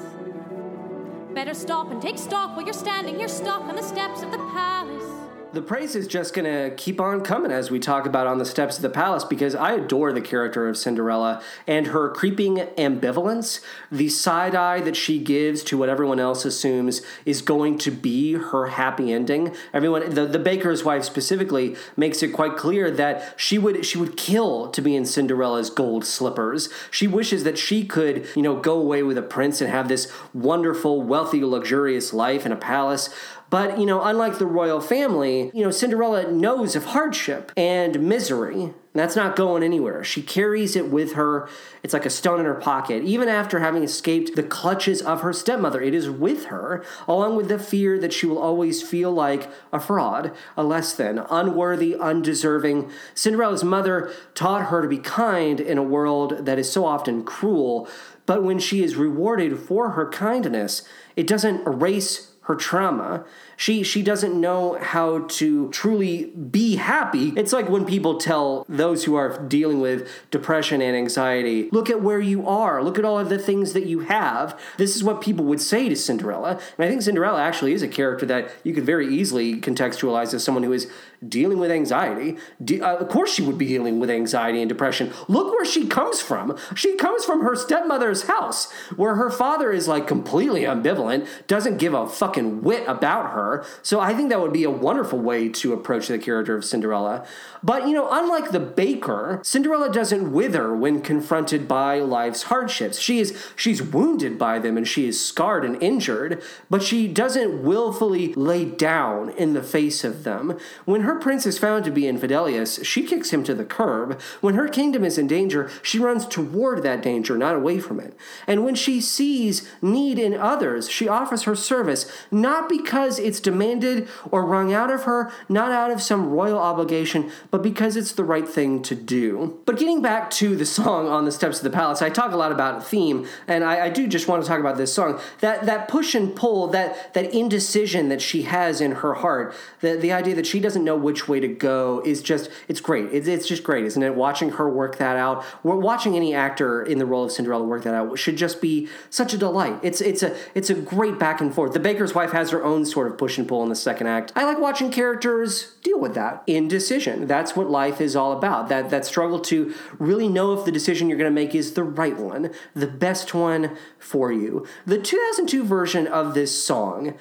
Better stop and take stock while you're standing. You're stuck on the steps of the palace. The praise is just going to keep on coming as we talk about on the steps of the palace because I adore the character of Cinderella and her creeping ambivalence, the side eye that she gives to what everyone else assumes is going to be her happy ending. Everyone, the, the baker's wife specifically, makes it quite clear that she would she would kill to be in Cinderella's gold slippers. She wishes that she could, you know, go away with a prince and have this wonderful, wealthy, luxurious life in a palace. But, you know, unlike the royal family, you know, Cinderella knows of hardship and misery. That's not going anywhere. She carries it with her. It's like a stone in her pocket. Even after having escaped the clutches of her stepmother, it is with her, along with the fear that she will always feel like a fraud, a less than, unworthy, undeserving. Cinderella's mother taught her to be kind in a world that is so often cruel, but when she is rewarded for her kindness, it doesn't erase her trauma. She she doesn't know how to truly be happy. It's like when people tell those who are dealing with depression and anxiety, look at where you are. Look at all of the things that you have. This is what people would say to Cinderella. And I think Cinderella actually is a character that you could very easily contextualize as someone who is dealing with anxiety. De- uh, of course she would be dealing with anxiety and depression. Look where she comes from. She comes from her stepmother's house where her father is like completely ambivalent, doesn't give a fucking whit about her. So I think that would be a wonderful way to approach the character of Cinderella. But, you know, unlike the baker, Cinderella doesn't wither when confronted by life's hardships. She is she's wounded by them and she is scarred and injured, but she doesn't willfully lay down in the face of them. When her prince is found to be infidelious, she kicks him to the curb. When her kingdom is in danger, she runs toward that danger, not away from it. And when she sees need in others, she offers her service, not because it's demanded or wrung out of her, not out of some royal obligation, but because it's the right thing to do. But getting back to the song on the steps of the palace, I talk a lot about theme, and I, I do just want to talk about this song. That that push and pull, that that indecision that she has in her heart, the the idea that she doesn't know which way to go is just it's great. It's it's just great, isn't it? Watching her work that out, we're watching any actor in the role of Cinderella work that out should just be such a delight. It's it's a it's a great back and forth. The baker's Wife has her own sort of push and pull in the second act. I like watching characters deal with that. Indecision. That's what life is all about. That that struggle to really know if the decision you're going to make is the right one, the best one for you. The 2002 version of this song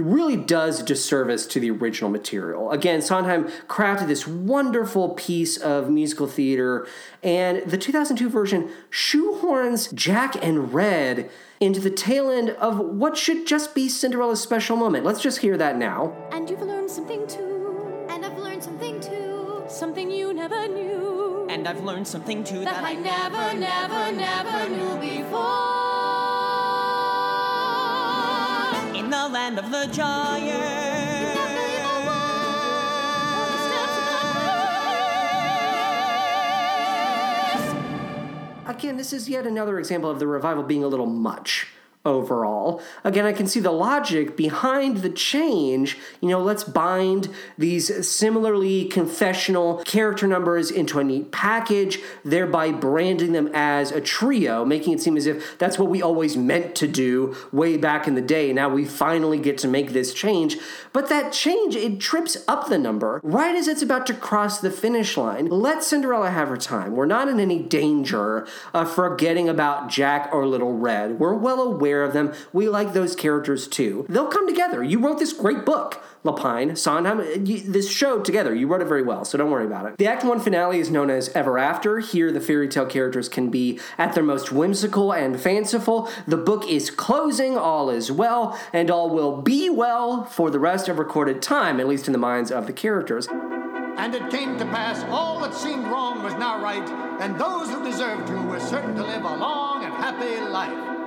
really does disservice to the original material. Again, Sondheim crafted this wonderful piece of musical theater, and the 2002 version shoehorns Jack and Red into the tail end of what should just be Cinderella's special moment. Let's just hear that now. And you've learned something too. And I've learned something too. Something you never knew. And I've learned something too that I never, never, never knew before. The land of the giants. Again, this is yet another example of the revival being a little much overall. Again, I can see the logic behind the change. You know, let's bind these similarly confessional character numbers into a neat package, thereby branding them as a trio, making it seem as if that's what we always meant to do way back in the day. Now we finally get to make this change. But that change, it trips up the number right as it's about to cross the finish line. Let Cinderella have her time. We're not in any danger uh, of forgetting about Jack or Little Red. We're well aware of them. We like those characters too. They'll come together. You wrote this great book, Lapine, Sondheim, this show together. You wrote it very well, so don't worry about it. The Act 1 finale is known as Ever After. Here, the fairy tale characters can be at their most whimsical and fanciful. The book is closing, all is well, and all will be well for the rest of recorded time, at least in the minds of the characters. And it came to pass, all that seemed wrong was now right, and those who deserved to were certain to live a long and happy life.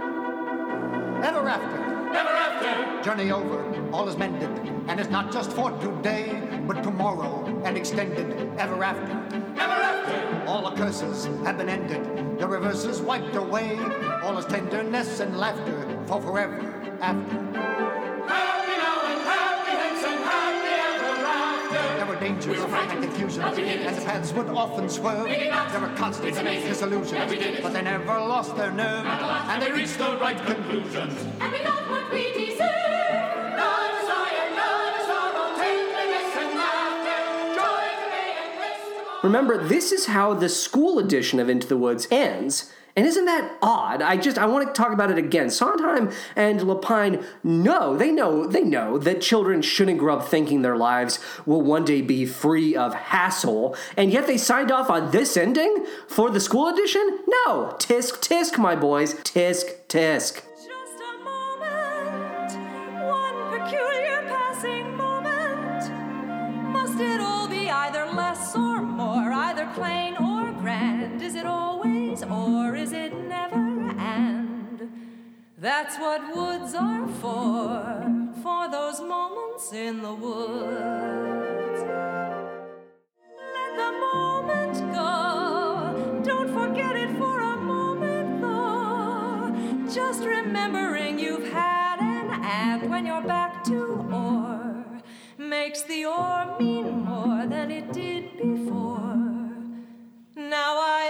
Ever after, Ever after. journey over, all is mended, and it's not just for today, but tomorrow and extended ever after. Ever after. All the curses have been ended, the reverses wiped away, all is tenderness and laughter for forever after. Dangers and confusions, and the paths would often swerve. There were constant disillusions, but they never lost their nerve, And they reached the right conclusions. And we got what we deserve. None desire, none sorrow, tenderness and laughter, joy today and bliss tomorrow. Remember, this is how the school edition of Into the Woods ends. And isn't that odd? I just I want to talk about it again. Sondheim and Lapine know, they know, they know that children shouldn't grow up thinking their lives will one day be free of hassle, and yet they signed off on this ending for the school edition? No. Tisk tisk, my boys. Tisk tisk. That's what woods are for, for those moments in the woods. Let the moment go. Don't forget it for a moment, though. Just remembering you've had an and when you're back to or makes the or mean more than it did before. Now I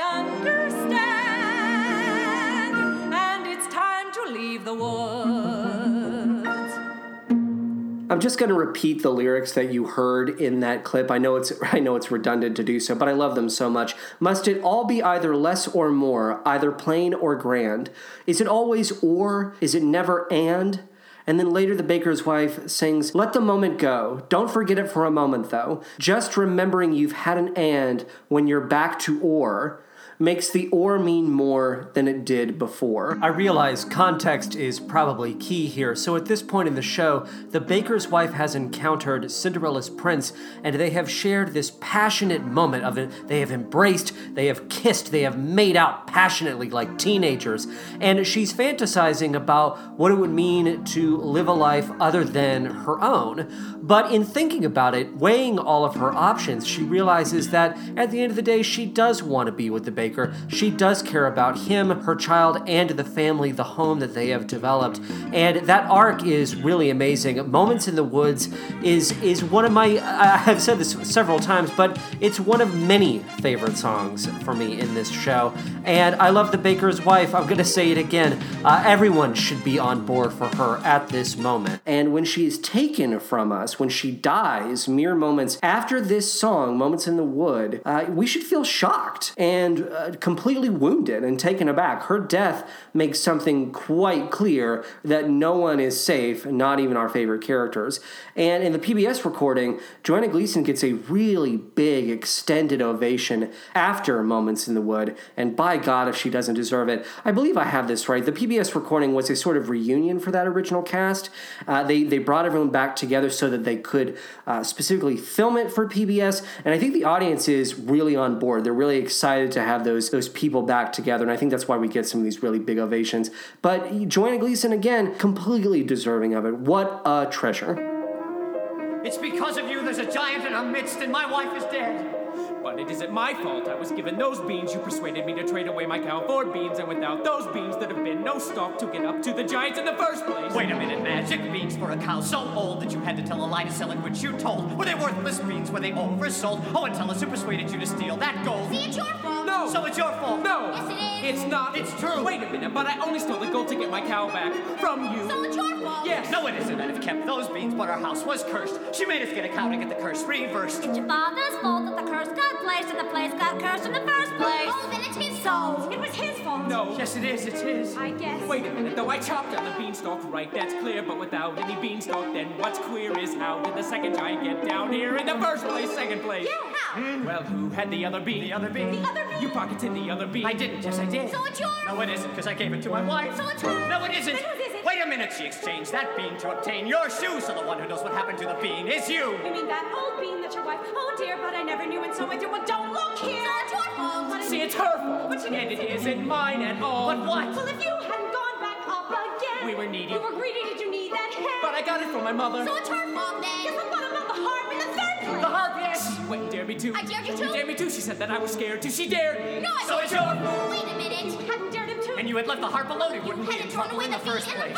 I'm just going to repeat the lyrics that you heard in that clip. I know it's I know it's redundant to do so, but I love them so much. Must it all be either less or more, either plain or grand? Is it always or? Is it never and? And then later the baker's wife sings, Let the moment go. Don't forget it for a moment though. Just remembering you've had an and when you're back to or makes the or mean more than it did before. I realize context is probably key here, so at this point in the show, the baker's wife has encountered Cinderella's prince, and they have shared this passionate moment of it. They have embraced, they have kissed, they have made out passionately like teenagers, and she's fantasizing about what it would mean to live a life other than her own. But in thinking about it, weighing all of her options, she realizes that at the end of the day, she does want to be with the baker's She does care about him, her child, and the family, the home that they have developed. And that arc is really amazing. Moments in the Woods is is one of my I have said this several times, but it's one of many favorite songs for me in this show. And I love the Baker's wife. I'm gonna say it again. Uh, everyone should be on board for her at this moment. And when she is taken from us, when she dies, mere moments after this song, Moments in the Wood, uh, we should feel shocked and uh, completely wounded and taken aback. Her death makes something quite clear that no one is safe, not even our favorite characters. And in the PBS recording, Joanna Gleason gets a really big, extended ovation after Moments in the Wood, and by God, if she doesn't deserve it. I believe I have this right. The PBS recording was a sort of reunion for that original cast. Uh, they, they brought everyone back together so that they could uh, specifically film it for PBS, and I think the audience is really on board. They're really excited to have those, those people back together, and I think that's why we get some of these really big ovations. But Joanna Gleason, again, completely deserving of it. What a treasure. It's because of you there's a giant in our midst and my wife is dead. But it isn't my fault. I was given those beans. You persuaded me to trade away my cow for beans, and without those beans, there'd have been no stock to get up to the giants in the first place. Wait a minute, magic beans for a cow so old that you had to tell a lie to sell it, which you told. Were they worthless beans? Were they oversold? Oh, and tell us who persuaded you to steal that gold. See, it's your fault. No. So it's your fault. No. Yes, it is. It's not. It's true. Wait a minute, but I only stole the gold to get my cow back from you. So it's your fault. Yes. No, it isn't. I'd have kept those beans, but our house was cursed. She made us get a cow to get the curse reversed. It's your father's fault that the curse got placed and the place got cursed in the first place. Oh, then it's his fault. It was his fault. No. Yes, it is. It's his. I guess. Wait a minute, though I chopped down the beanstalk, right? That's clear, but without any beanstalk, then what's queer is how did the second giant get down here in the first place, second place? You, how? Hmm. Well, who had the other bean? The other bean. The other bean. You pocketed the other bean. I didn't. Yes, I did. So it's yours. No, it isn't, because I gave it to my wife. So it's hers. No, it isn't. Then whose is it? Wait a minute. She exchanged that bean to obtain your shoes, so the one who knows what happened to the bean is you. You mean that old bean that your wife? Oh dear, but I never knew, and so with you. Well, don't look here. So it's your fault. What See, it's her fault. But and didn't it say isn't mine at all. But what? Well, if you hadn't gone back up again. We were needy. You were greedy. Did you need that head? But I got it from my mother. So it's her fault Yes, then. but what about the harp in the third place? The harp, yes. Wait, dared me to. I dared you to? You dared me to. She said that I was scared too. She dared. No, I So it's your fault. Wait a minute. You hadn't dared him to. And you had left the harp alone, he wouldn't be in trouble in the first place.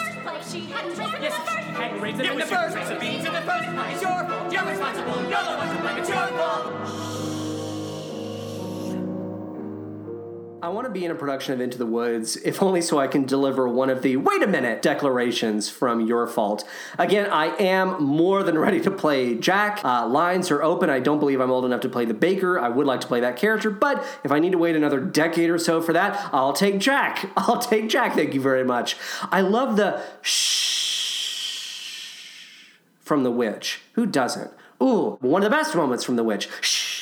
She hadn't raised it Yes, the she hadn't raised it It in the first who raised the place. in the first place. Your fault. You're responsible. You're the one to blame. It's your fault. I want to be in a production of Into the Woods, if only so I can deliver one of the wait a minute declarations from Your Fault. Again, I am more than ready to play Jack. Uh, lines are open. I don't believe I'm old enough to play the Baker. I would like to play that character, but if I need to wait another decade or so for that, I'll take Jack. I'll take Jack. Thank you very much. I love the shh from The Witch. Who doesn't? Ooh, one of the best moments from The Witch. Shh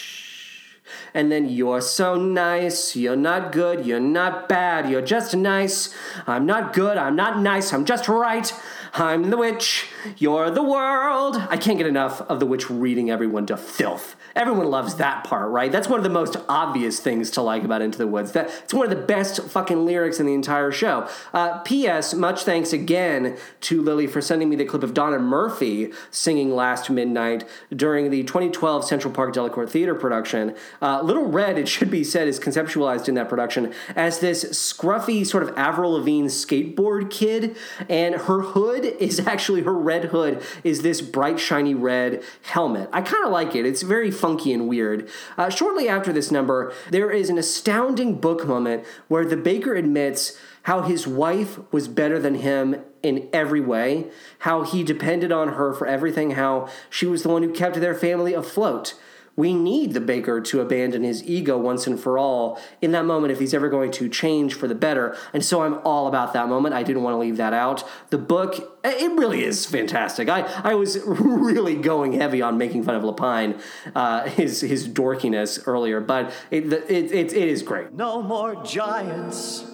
and then you're so nice, you're not good, you're not bad, you're just nice. I'm not good, I'm not nice, I'm just right. I'm the witch, you're the world. I can't get enough of the witch reading everyone to filth. Everyone loves that part, right? That's one of the most obvious things to like about Into the Woods. That it's one of the best fucking lyrics in the entire show. Uh, P.S. Much thanks again to Lily for sending me the clip of Donna Murphy singing "Last Midnight" during the 2012 Central Park Delacorte Theater production. Uh, Little Red, it should be said, is conceptualized in that production as this scruffy sort of Avril Lavigne skateboard kid, and her hood is actually her red hood is this bright shiny red helmet. I kind of like it. It's very funky and weird. Uh, shortly after this number, there is an astounding book moment where the baker admits how his wife was better than him in every way, how he depended on her for everything, how she was the one who kept their family afloat. We need the baker to abandon his ego once and for all in that moment if he's ever going to change for the better. And so I'm all about that moment. I didn't want to leave that out. The book, it really is fantastic. I, I was really going heavy on making fun of Lapine, uh, his, his dorkiness earlier, but it, it, it, it is great. No more giants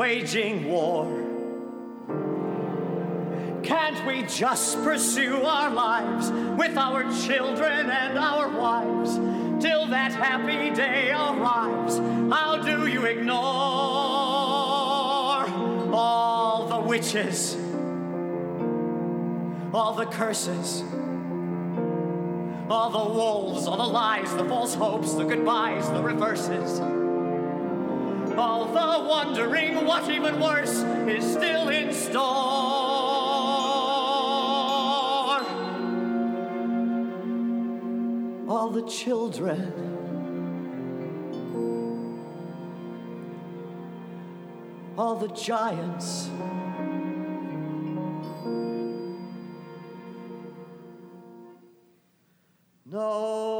waging war. Can't we just pursue our lives with our children and our wives till that happy day arrives? How do you ignore all the witches, all the curses? All the wolves, all the lies, the false hopes, the goodbyes, the reverses. All the wondering what even worse is still in store. All the children. All the giants. No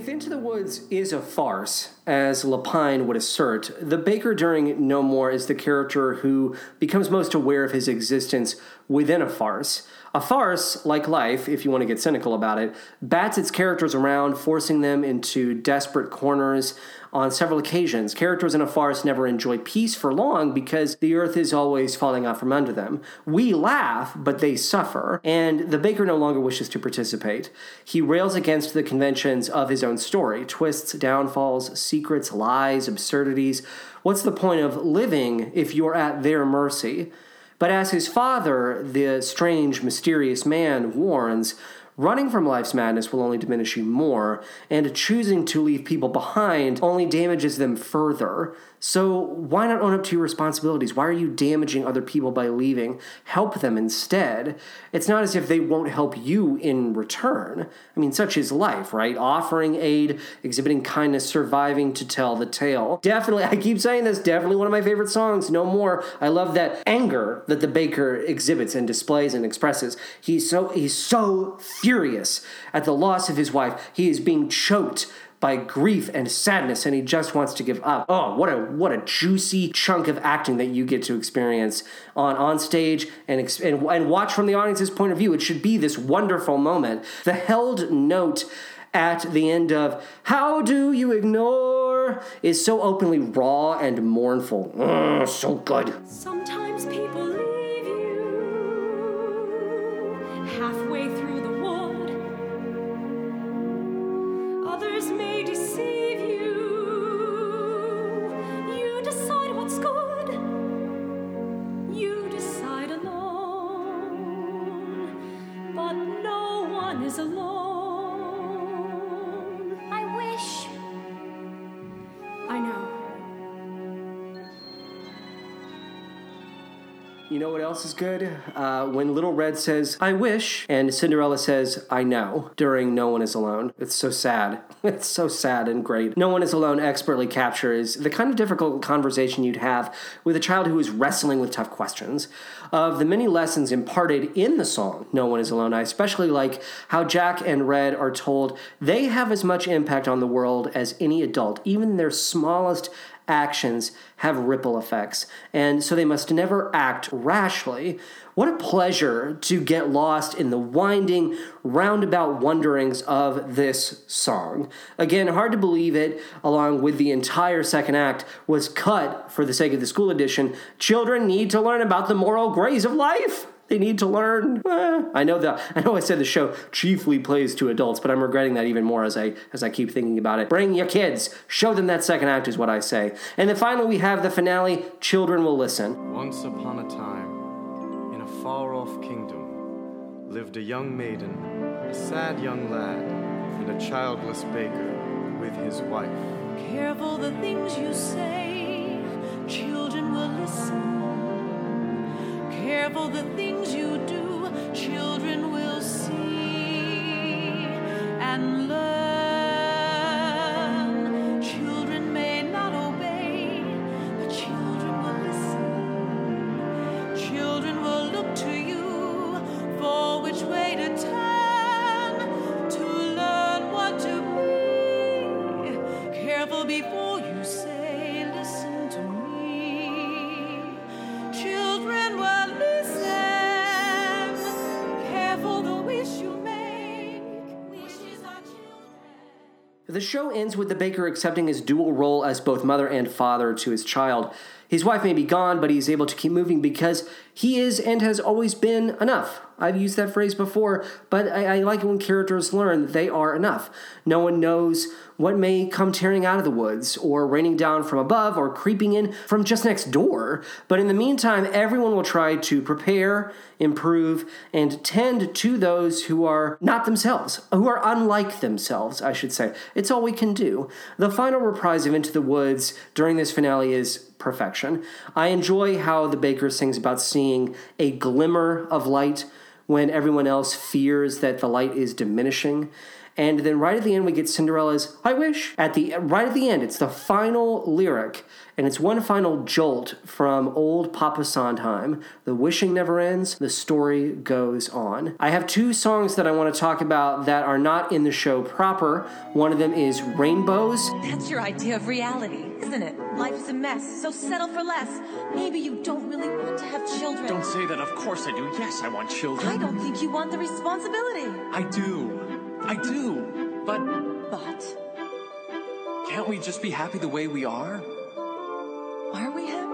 If Into the Woods is a farce, as Lapine would assert, the Baker during No More is the character who becomes most aware of his existence within a farce. A farce, like life, if you want to get cynical about it, bats its characters around, forcing them into desperate corners on several occasions. Characters in a farce never enjoy peace for long because the earth is always falling out from under them. We laugh, but they suffer, and the Baker no longer wishes to participate. He rails against the conventions of his own story twists, downfalls, secrets, lies, absurdities. What's the point of living if you're at their mercy? But as his father, the strange, mysterious man, warns, running from life's madness will only diminish you more, and choosing to leave people behind only damages them further. So why not own up to your responsibilities? Why are you damaging other people by leaving? Help them instead. It's not as if they won't help you in return. I mean, such is life, right? Offering aid, exhibiting kindness, surviving to tell the tale. Definitely, I keep saying this, definitely one of my favorite songs, no more. I love that anger that the baker exhibits and displays and expresses. He's so he's so furious at the loss of his wife. He is being choked by grief and sadness and he just wants to give up. Oh, what a what a juicy chunk of acting that you get to experience on on stage and and, and watch from the audience's point of view. It should be this wonderful moment. The held note at the end of How Do You Ignore is so openly raw and mournful. Mm, so good. Sometimes Uh, when Little Red says, I wish, and Cinderella says, I know, during No One Is Alone. It's so sad. It's so sad and great. No One Is Alone expertly captures the kind of difficult conversation you'd have with a child who is wrestling with tough questions. Of the many lessons imparted in the song, No One Is Alone, I especially like how Jack and Red are told they have as much impact on the world as any adult, even their smallest actions have ripple effects, and so they must never act rashly. What a pleasure to get lost in the winding, roundabout wonderings of this song. Again, hard to believe it, along with the entire second act, was cut for the sake of the school edition. Children need to learn about the moral grays of life. They need to learn. Eh, I know that. I know I said the show chiefly plays to adults, but I'm regretting that even more as I as I keep thinking about it. Bring your kids. Show them that second act is what I say. And then finally we have the finale. Children will listen. Once upon a time, far off kingdom, lived a young maiden, a sad young lad, and a childless baker with his wife. Careful the things you say, children will listen. Careful the things you do, children will see and learn. The show ends with the baker accepting his dual role as both mother and father to his child. His wife may be gone, but he's able to keep moving because he is and has always been enough. I've used that phrase before, but I, I like it when characters learn they are enough. No one knows what may come tearing out of the woods, or raining down from above, or creeping in from just next door. But in the meantime, everyone will try to prepare, improve, and tend to those who are not themselves, who are unlike themselves, I should say. It's all we can do. The final reprise of Into the Woods during this finale is perfection. I enjoy how the baker sings about seeing a glimmer of light when everyone else fears that the light is diminishing. And then right at the end we get Cinderella's I wish. At the right at the end it's the final lyric and it's one final jolt from old Papa Sondheim. The wishing never ends, the story goes on. I have two songs that I want to talk about that are not in the show proper. One of them is Rainbows. That's your idea of reality, isn't it? Life's a mess, so settle for less. Maybe you don't really want to have children. Don't say that. Of course I do. Yes, I want children. I don't think you want the responsibility. I do. I do. But But can't we just be happy the way we are? are we happy?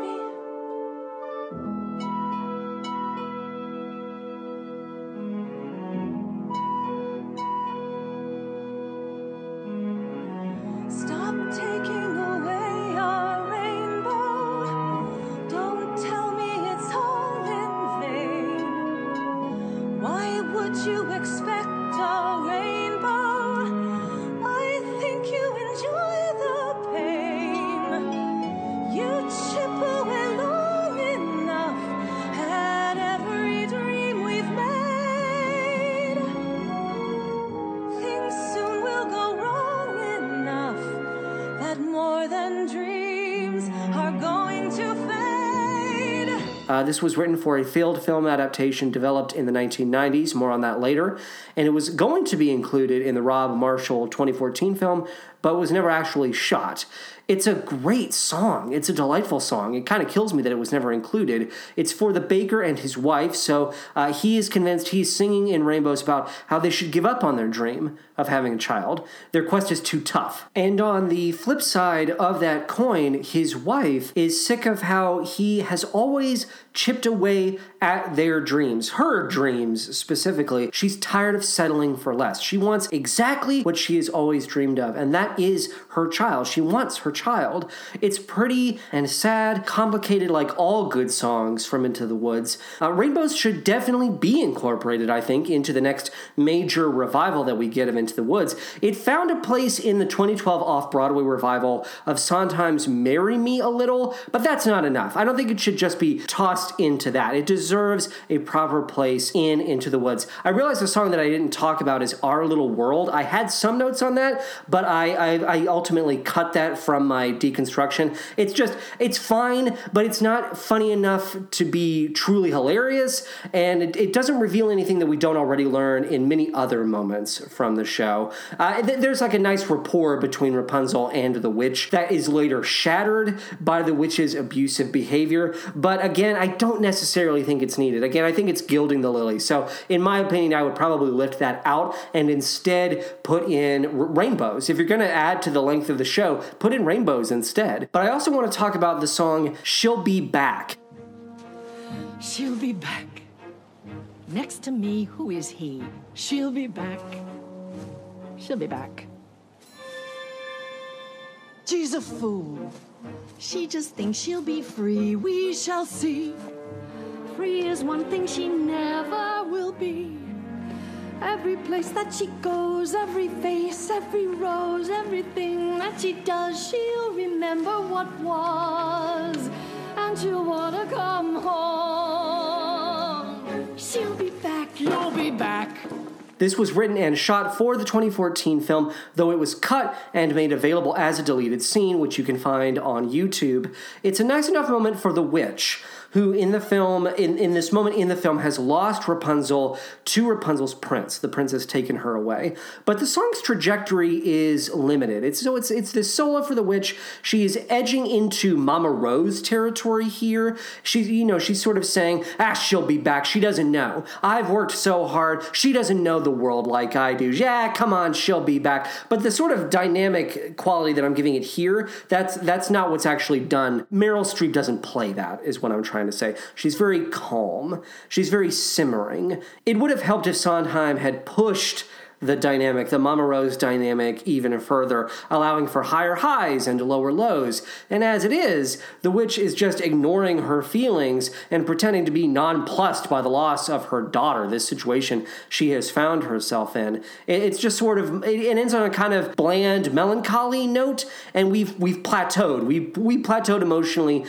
This was written for a failed film adaptation developed in the 1990s, more on that later, and it was going to be included in the Rob Marshall 2014 film, but was never actually shot. It's a great song. It's a delightful song. It kind of kills me that it was never included. It's for the baker and his wife, so uh, he is convinced he's singing in Rainbows about how they should give up on their dream of having a child. Their quest is too tough. And on the flip side of that coin, his wife is sick of how he has always chipped away at their dreams, her dreams specifically. She's tired of settling for less. She wants exactly what she has always dreamed of, and that is her child. She wants her child. It's pretty and sad, complicated like all good songs from Into the Woods. Uh, Rainbows should definitely be incorporated, I think, into the next major revival that we get of Into the Woods. It found a place in the 2012 off Broadway revival of Sondheim's Marry Me a Little, but that's not enough. I don't think it should just be tossed into that. It deserves a proper place in Into the Woods. I realize the song that I didn't talk about is Our Little World. I had some notes on that, but I, I, I ultimately cut that from my deconstruction. It's just, it's fine, but it's not funny enough to be truly hilarious, and it, it doesn't reveal anything that we don't already learn in many other moments from the show. Uh, th- there's like a nice rapport between Rapunzel and the witch that is later shattered by the witch's abusive behavior, but again, I don't necessarily think it's needed. Again, I think it's gilding the lily. So, in my opinion, I would probably lift that out and instead put in r- rainbows. If you're going to add to the length of the show, put in rainbows instead. But I also want to talk about the song She'll Be Back. She'll be back. Next to me, who is he? She'll be back. She'll be back. She's a fool. She just thinks she'll be free. We shall see. Free is one thing she never will be. Every place that she goes, every face, every rose, everything that she does, she'll remember what was, and she'll wanna come home. She'll be back, you'll be back. This was written and shot for the 2014 film, though it was cut and made available as a deleted scene, which you can find on YouTube. It's a nice enough moment for the witch, who in the film, in, in this moment in the film, has lost Rapunzel to Rapunzel's prince. The prince has taken her away. But the song's trajectory is limited. It's so it's it's this solo for the witch. She is edging into Mama Rose territory here. She's you know, she's sort of saying, ah, she'll be back. She doesn't know. I've worked so hard. She doesn't know the world like I do. Yeah, come on, she'll be back. But the sort of dynamic quality that I'm giving it here, that's that's not what's actually done. Meryl Streep doesn't play that, is what I'm trying to say. She's very calm. She's very simmering. It would have helped if Sondheim had pushed the dynamic, the Mama Rose dynamic, even further, allowing for higher highs and lower lows. And as it is, the witch is just ignoring her feelings and pretending to be nonplussed by the loss of her daughter, this situation she has found herself in. It's just sort of it ends on a kind of bland, melancholy note, and we've we've plateaued. We we plateaued emotionally,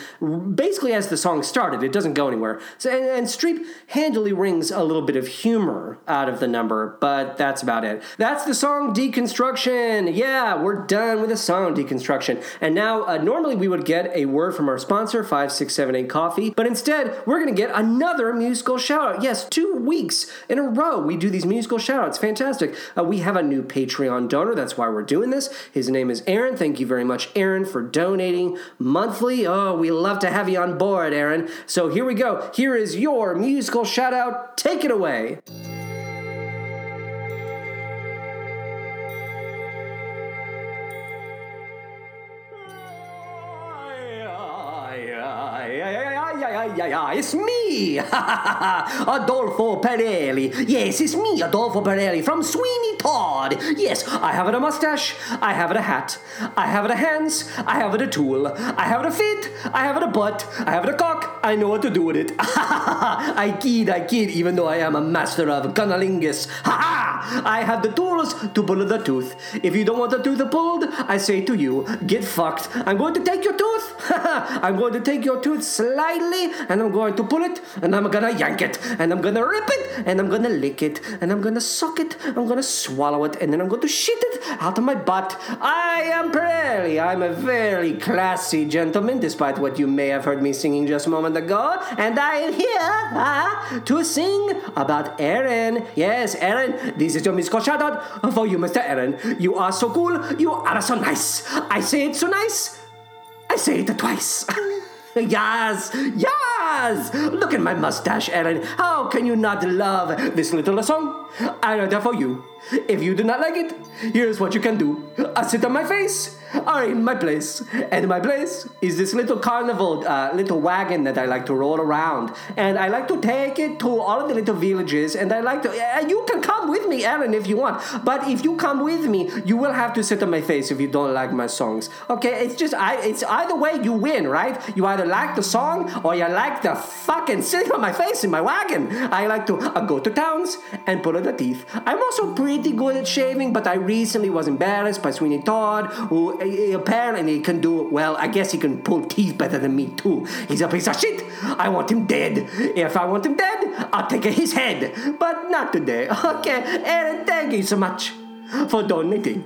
basically as the song started. It doesn't go anywhere. So and, and Streep handily wrings a little bit of humor out of the number, but that's about it. That's the song deconstruction. Yeah, we're done with the song deconstruction. And now, uh, normally we would get a word from our sponsor, 5678 Coffee, but instead, we're going to get another musical shout out. Yes, two weeks in a row we do these musical shout outs. Fantastic. Uh, we have a new Patreon donor. That's why we're doing this. His name is Aaron. Thank you very much, Aaron, for donating monthly. Oh, we love to have you on board, Aaron. So here we go. Here is your musical shout out. Take it away. It's me, Adolfo Pirelli. Yes, it's me, Adolfo Pirelli from Sweeney Todd. Yes, I have it a mustache, I have it a hat, I have it a hands, I have it a tool, I have it a feet, I have it a butt, I have it a cock. I know what to do with it. I kid, I kid, even though I am a master of cunnilingus. Ha ha! I have the tools to pull the tooth. If you don't want the tooth pulled, I say to you, get fucked. I'm going to take your tooth. I'm going to take your tooth slightly, and I'm going to pull it, and I'm gonna yank it, and I'm gonna rip it, and I'm gonna lick it, and I'm gonna suck it, I'm gonna swallow it, and then I'm going to shit it out of my butt. I am Pirelli. I'm a very classy gentleman, despite what you may have heard me singing just a moment ago, and I am here ah, to sing about Aaron. Yes, Aaron, this is your shout out for you, Mr. Aaron. You are so cool, you are so nice. I say it so nice, I say it twice. yes, yes! Look at my mustache, Aaron. How can you not love this little song? I wrote it for you. If you do not like it, here's what you can do. I sit on my face or in my place. And my place is this little carnival, uh, little wagon that I like to roll around. And I like to take it to all of the little villages. And I like to, uh, you can come with me, Aaron, if you want. But if you come with me, you will have to sit on my face if you don't like my songs. Okay, it's just, I, it's either way you win, right? You either like the song or you like the fucking sitting on my face in my wagon. I like to uh, go to towns and pull out the teeth. I'm also pretty good at shaving, but I recently was embarrassed by Sweeney Todd, who uh, apparently can do, well, I guess he can pull teeth better than me too. He's a piece of shit. I want him dead. If I want him dead, I'll take his head. But not today. Okay, Aaron, thank you so much for donating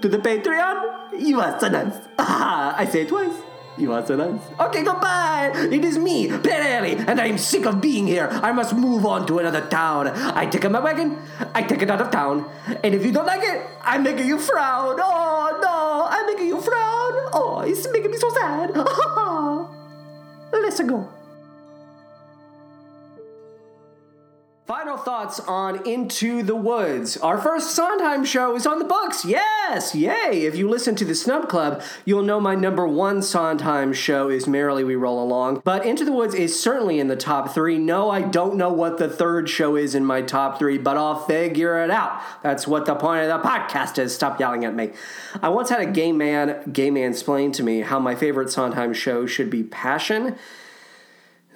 to the Patreon. You are so nice. I say it twice. You are so nice. Okay, goodbye. It is me, Pirelli, and I am sick of being here. I must move on to another town. I take up my wagon, I take it out of town, and if you don't like it, I'm making you frown. Oh no, I'm making you frown. Oh, it's making me so sad. Let's go. Final thoughts on Into the Woods. Our first Sondheim show is on the books. Yes, yay! If you listen to the Snub Club, you'll know my number one Sondheim show is Merrily We Roll Along. But Into the Woods is certainly in the top three. No, I don't know what the third show is in my top three, but I'll figure it out. That's what the point of the podcast is. Stop yelling at me. I once had a gay man, gay man explain to me how my favorite Sondheim show should be Passion.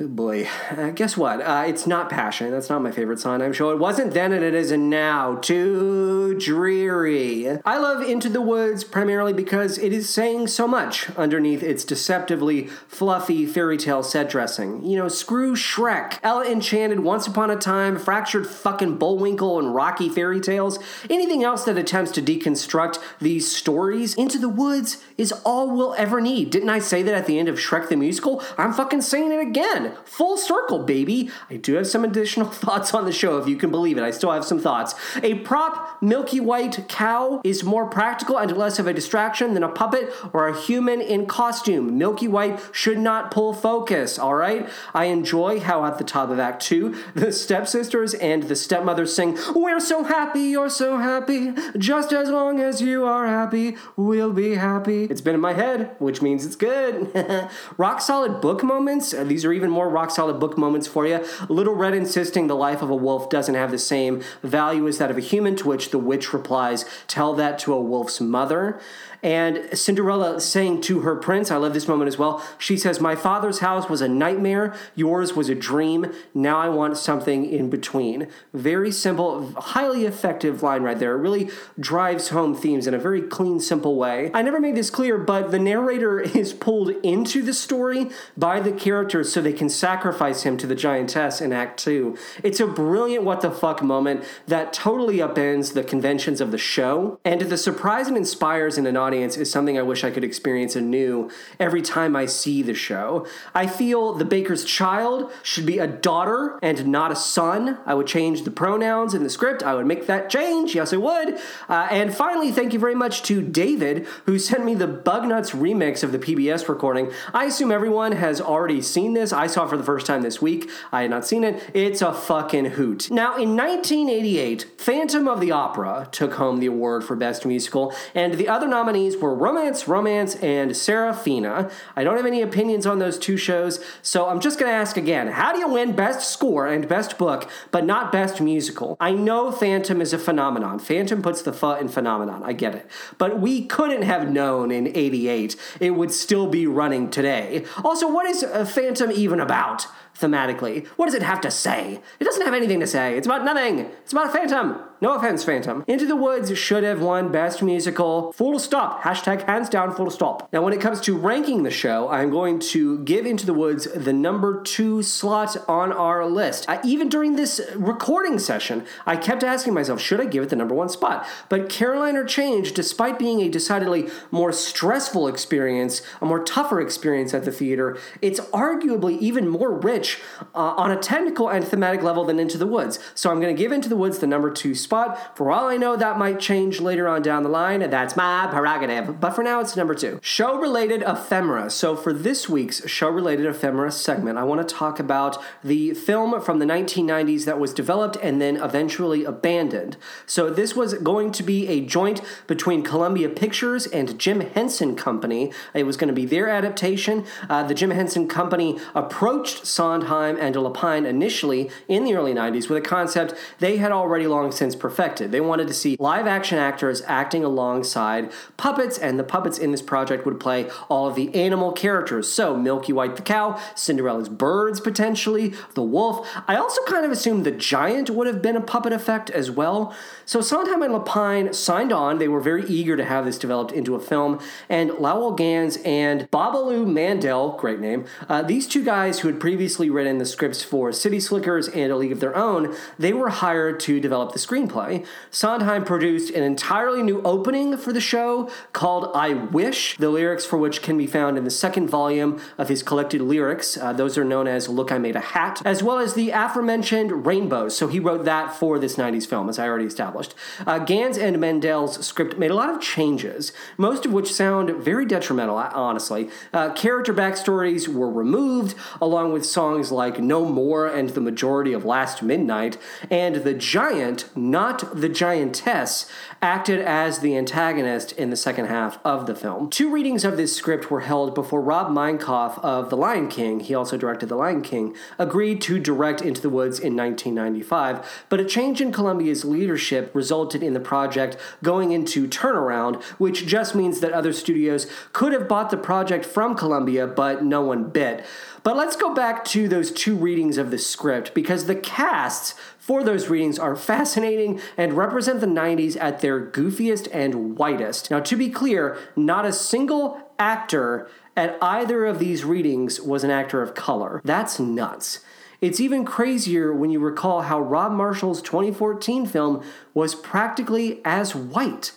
Boy, uh, guess what? Uh, it's not Passion. That's not my favorite song. I'm sure It wasn't then and it isn't now. Too dreary. I love Into the Woods primarily because it is saying so much underneath its deceptively fluffy fairy tale set dressing. You know, screw Shrek, Ella Enchanted, Once Upon a Time, Fractured fucking Bullwinkle, and Rocky fairy tales. Anything else that attempts to deconstruct these stories, Into the Woods is all we'll ever need. Didn't I say that at the end of Shrek the Musical? I'm fucking saying it again. Full circle, baby. I do have some additional thoughts on the show, if you can believe it. I still have some thoughts. A prop milky white cow is more practical and less of a distraction than a puppet or a human in costume. Milky White should not pull focus, all right? I enjoy how at the top of Act 2, the stepsisters and the stepmother sing, We're so happy, you're so happy. Just as long as you are happy, we'll be happy. It's been in my head, which means it's good. rock solid book moments. These are even more rock solid book moments for you. Little Red insisting the life of a wolf doesn't have the same value as that of a human, to which the witch replies, Tell that to a wolf's mother. And Cinderella saying to her prince, I love this moment as well. She says, My father's house was a nightmare, yours was a dream. Now I want something in between. Very simple, highly effective line right there. It really drives home themes in a very clean, simple way. I never made this clear, but the narrator is pulled into the story by the characters so they can sacrifice him to the giantess in Act 2. It's a brilliant what the fuck moment that totally upends the conventions of the show. And the surprise it inspires in an audience is something I wish I could experience anew every time I see the show. I feel the baker's child should be a daughter and not a son. I would change the pronouns in the script. I would make that change. Yes, I would. Uh, and finally, thank you very much to David, who sent me the Bugnuts remix of the PBS recording. I assume everyone has already seen this. I saw it for the first time this week. I had not seen it. It's a fucking hoot. Now, in 1988, Phantom of the Opera took home the award for Best Musical, and the other nominees were Romance, Romance, and Sarafina. I don't have any opinions on those two shows, so I'm just gonna ask again how do you win Best Score and Best Book, but not Best Musical? I know Phantom is a phenomenon. Phantom puts the pho in phenomenon. I get it. But we couldn't have known in 88 it would still be running today. Also, what is uh, Phantom even about? Thematically. What does it have to say? It doesn't have anything to say. It's about nothing. It's about a phantom. No offense, Phantom. Into the Woods should have won Best Musical. Full stop. Hashtag hands down, full stop. Now, when it comes to ranking the show, I'm going to give Into the Woods the number two slot on our list. Uh, even during this recording session, I kept asking myself, should I give it the number one spot? But Caroline or Change, despite being a decidedly more stressful experience, a more tougher experience at the theater, it's arguably even more rich uh, on a technical and thematic level than Into the Woods. So I'm going to give Into the Woods the number two spot. For all I know, that might change later on down the line. That's my prerogative. But for now, it's number two. Show related ephemera. So for this week's show related ephemera segment, I want to talk about the film from the 1990s that was developed and then eventually abandoned. So this was going to be a joint between Columbia Pictures and Jim Henson Company. It was going to be their adaptation. Uh, the Jim Henson Company approached Sondheim and Lapine initially in the early 90s with a concept they had already long since perfected. They wanted to see live action actors acting alongside puppets, and the puppets in this project would play all of the animal characters. So, Milky White the cow, Cinderella's birds potentially, the wolf. I also kind of assumed the giant would have been a puppet effect as well. So, Sondheim and Lapine signed on. They were very eager to have this developed into a film, and Lowell Ganz and Babaloo Mandel, great name, uh, these two guys who had previously written the scripts for City Slickers and A League of Their Own, they were hired to develop the screenplay. Sondheim produced an entirely new opening for the show called I Wish, the lyrics for which can be found in the second volume of his collected lyrics. Uh, those are known as Look, I Made a Hat, as well as the aforementioned Rainbows. So he wrote that for this 90s film, as I already established. Uh, Ganz and Mandel's script made a lot of changes, most of which sound very detrimental, honestly. Uh, character backstories were removed, along with songs like No More and the majority of Last Midnight, and the giant, not the giantess, acted as the antagonist in the second half of the film. Two readings of this script were held before Rob Minkoff of The Lion King, he also directed The Lion King, agreed to direct Into the Woods in 1995, but a change in Columbia's leadership resulted in the project going into turnaround, which just means that other studios could have bought the project from Columbia, but no one bit. But let's go back to those two readings of the script because the casts for those readings are fascinating and represent the 90s at their goofiest and whitest. Now, to be clear, not a single actor at either of these readings was an actor of color. That's nuts. It's even crazier when you recall how Rob Marshall's 2014 film was practically as white.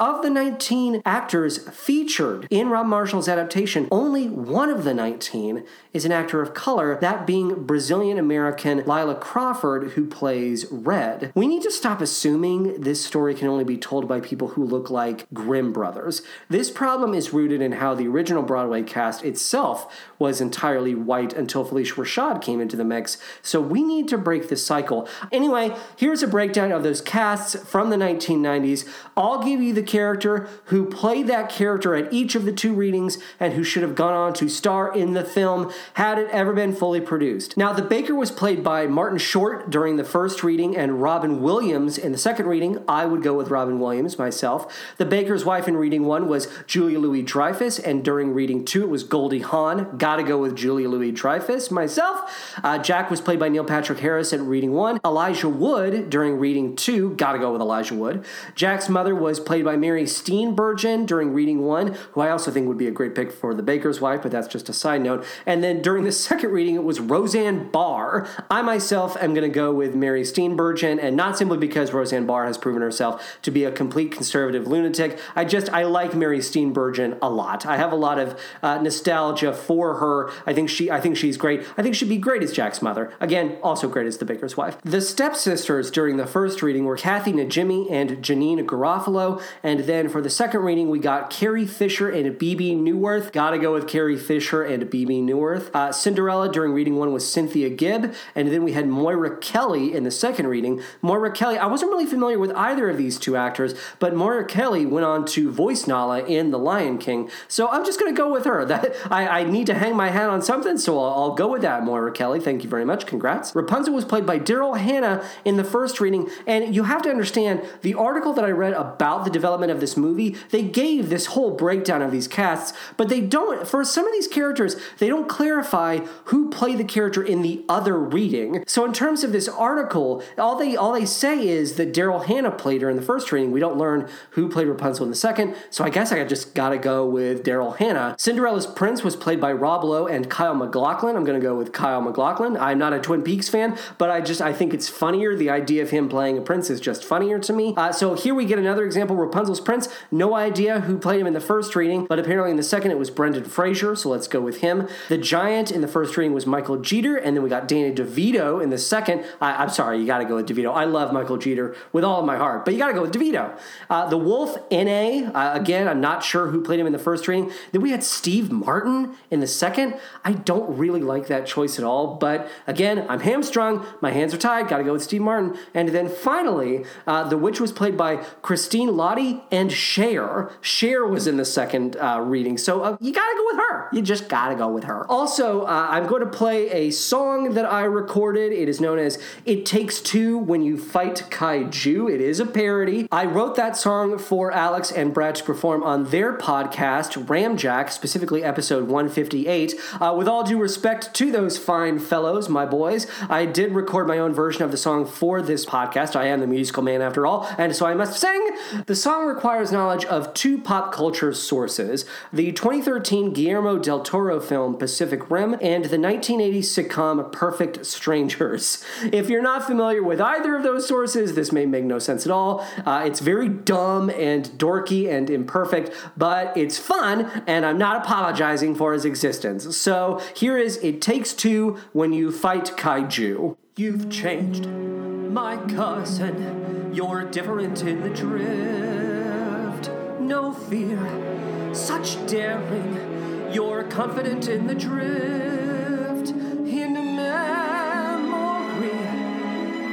Of the 19 actors featured in Rob Marshall's adaptation, only one of the 19 is an actor of color, that being Brazilian American Lilla Crawford, who plays Red. We need to stop assuming this story can only be told by people who look like Grimm brothers. This problem is rooted in how the original Broadway cast itself was entirely white until Phylicia Rashad came into the mix, so we need to break this cycle. Anyway, here's a breakdown of those casts from the 1990s. I'll give you the character who played that character at each of the two readings and who should have gone on to star in the film had it ever been fully produced. Now, the Baker was played by Martin Short during the first reading and Robin Williams in the second reading. I would go with Robin Williams myself. The Baker's wife in reading one was Julia Louis Dreyfus, and during reading two, it was Goldie Hawn. Gotta go with Julia Louis Dreyfus myself. Uh, Jack was played by Neil Patrick Harris at reading one. Elijah Wood during reading two. Gotta go with Elijah Wood. Jack's mother was played by Mary Steenburgen during reading one, who I also think would be a great pick for the Baker's wife, but that's just a side note. And then during the second reading, it was Roseanne Barr. I myself am going to go with Mary Steenburgen, and not simply because Roseanne Barr has proven herself to be a complete conservative lunatic. I just I like Mary Steenburgen a lot. I have a lot of uh, nostalgia for her. I think she I think she's great. I think she'd be great as Jack's mother. Again, also great as the Baker's wife. The stepsisters during the first reading were Kathy Najimy and Janeane Garofalo, then for the second reading we got Carrie Fisher and Bebe Neuwirth. Gotta go with Carrie Fisher and Bebe Neuwirth. Uh, Cinderella during reading one was Cynthia Gibb, and then we had Moira Kelly in the second reading. Moira Kelly, I wasn't really familiar with either of these two actors, but Moira Kelly went on to voice Nala in The Lion King, so I'm just gonna go with her. That I, I need to hang my hat on something, so I'll, I'll go with that, Moira Kelly. Thank you very much. Congrats. Rapunzel was played by Daryl Hannah in the first reading, and you have to understand the article that I read about the development of this movie, they gave this whole breakdown of these casts, but they don't, for some of these characters, they don't clarify who played the character in the other reading. So in terms of this article, all they all they say is that Daryl Hannah played her in the first reading. We don't learn who played Rapunzel in the second, so I guess I just gotta go with Daryl Hannah. Cinderella's prince was played by Rob Lowe and Kyle MacLachlan. I'm gonna go with Kyle MacLachlan. I'm not a Twin Peaks fan, but I just I think it's funnier. The idea of him playing a prince is just funnier to me. Uh, so here we get another example. Rapunzel's prince. No idea who played him in the first reading, but apparently in the second it was Brendan Fraser. So let's go with him. The giant in the first reading was Michael Jeter, and then we got Danny DeVito in the second. I, am sorry, you got to go with DeVito. I love Michael Jeter with all of my heart, but you got to go with DeVito. Uh, the Wolf N.A. Uh, again, I'm not sure who played him in the first reading. Then we had Steve Martin in the second. I don't really like that choice at all, but again, I'm hamstrung. My hands are tied. Got to go with Steve Martin. And then finally, uh, the witch was played by Christine Lahti and Cher. Cher was in the second uh, reading, so uh, you got to go with her. You just got to go with her. Also, uh, I'm going to play a song that I recorded. It is known as It Takes Two When You Fight Kaiju. It is a parody. I wrote that song for Alex and Brad to perform on their podcast, Ramjack, specifically episode 158. Uh, with all due respect to those fine fellows, my boys, I did record my own version of the song for this podcast. I am the musical man after all, and so I must sing. The song requires knowledge of two pop culture sources the 2013 Guillermo del Toro film Pacific Rim and the 1980 sitcom Perfect Strangers. If you're not familiar with either of those sources, this may make no sense at all. Uh, it's very dumb and dorky and imperfect, but it's fun, and I'm not apologizing for its existence. So here is It Takes Two When You Fight Kaiju. You've changed, my cousin. You're different in the drift. No fear, such daring. You're confident in the drift. In memory,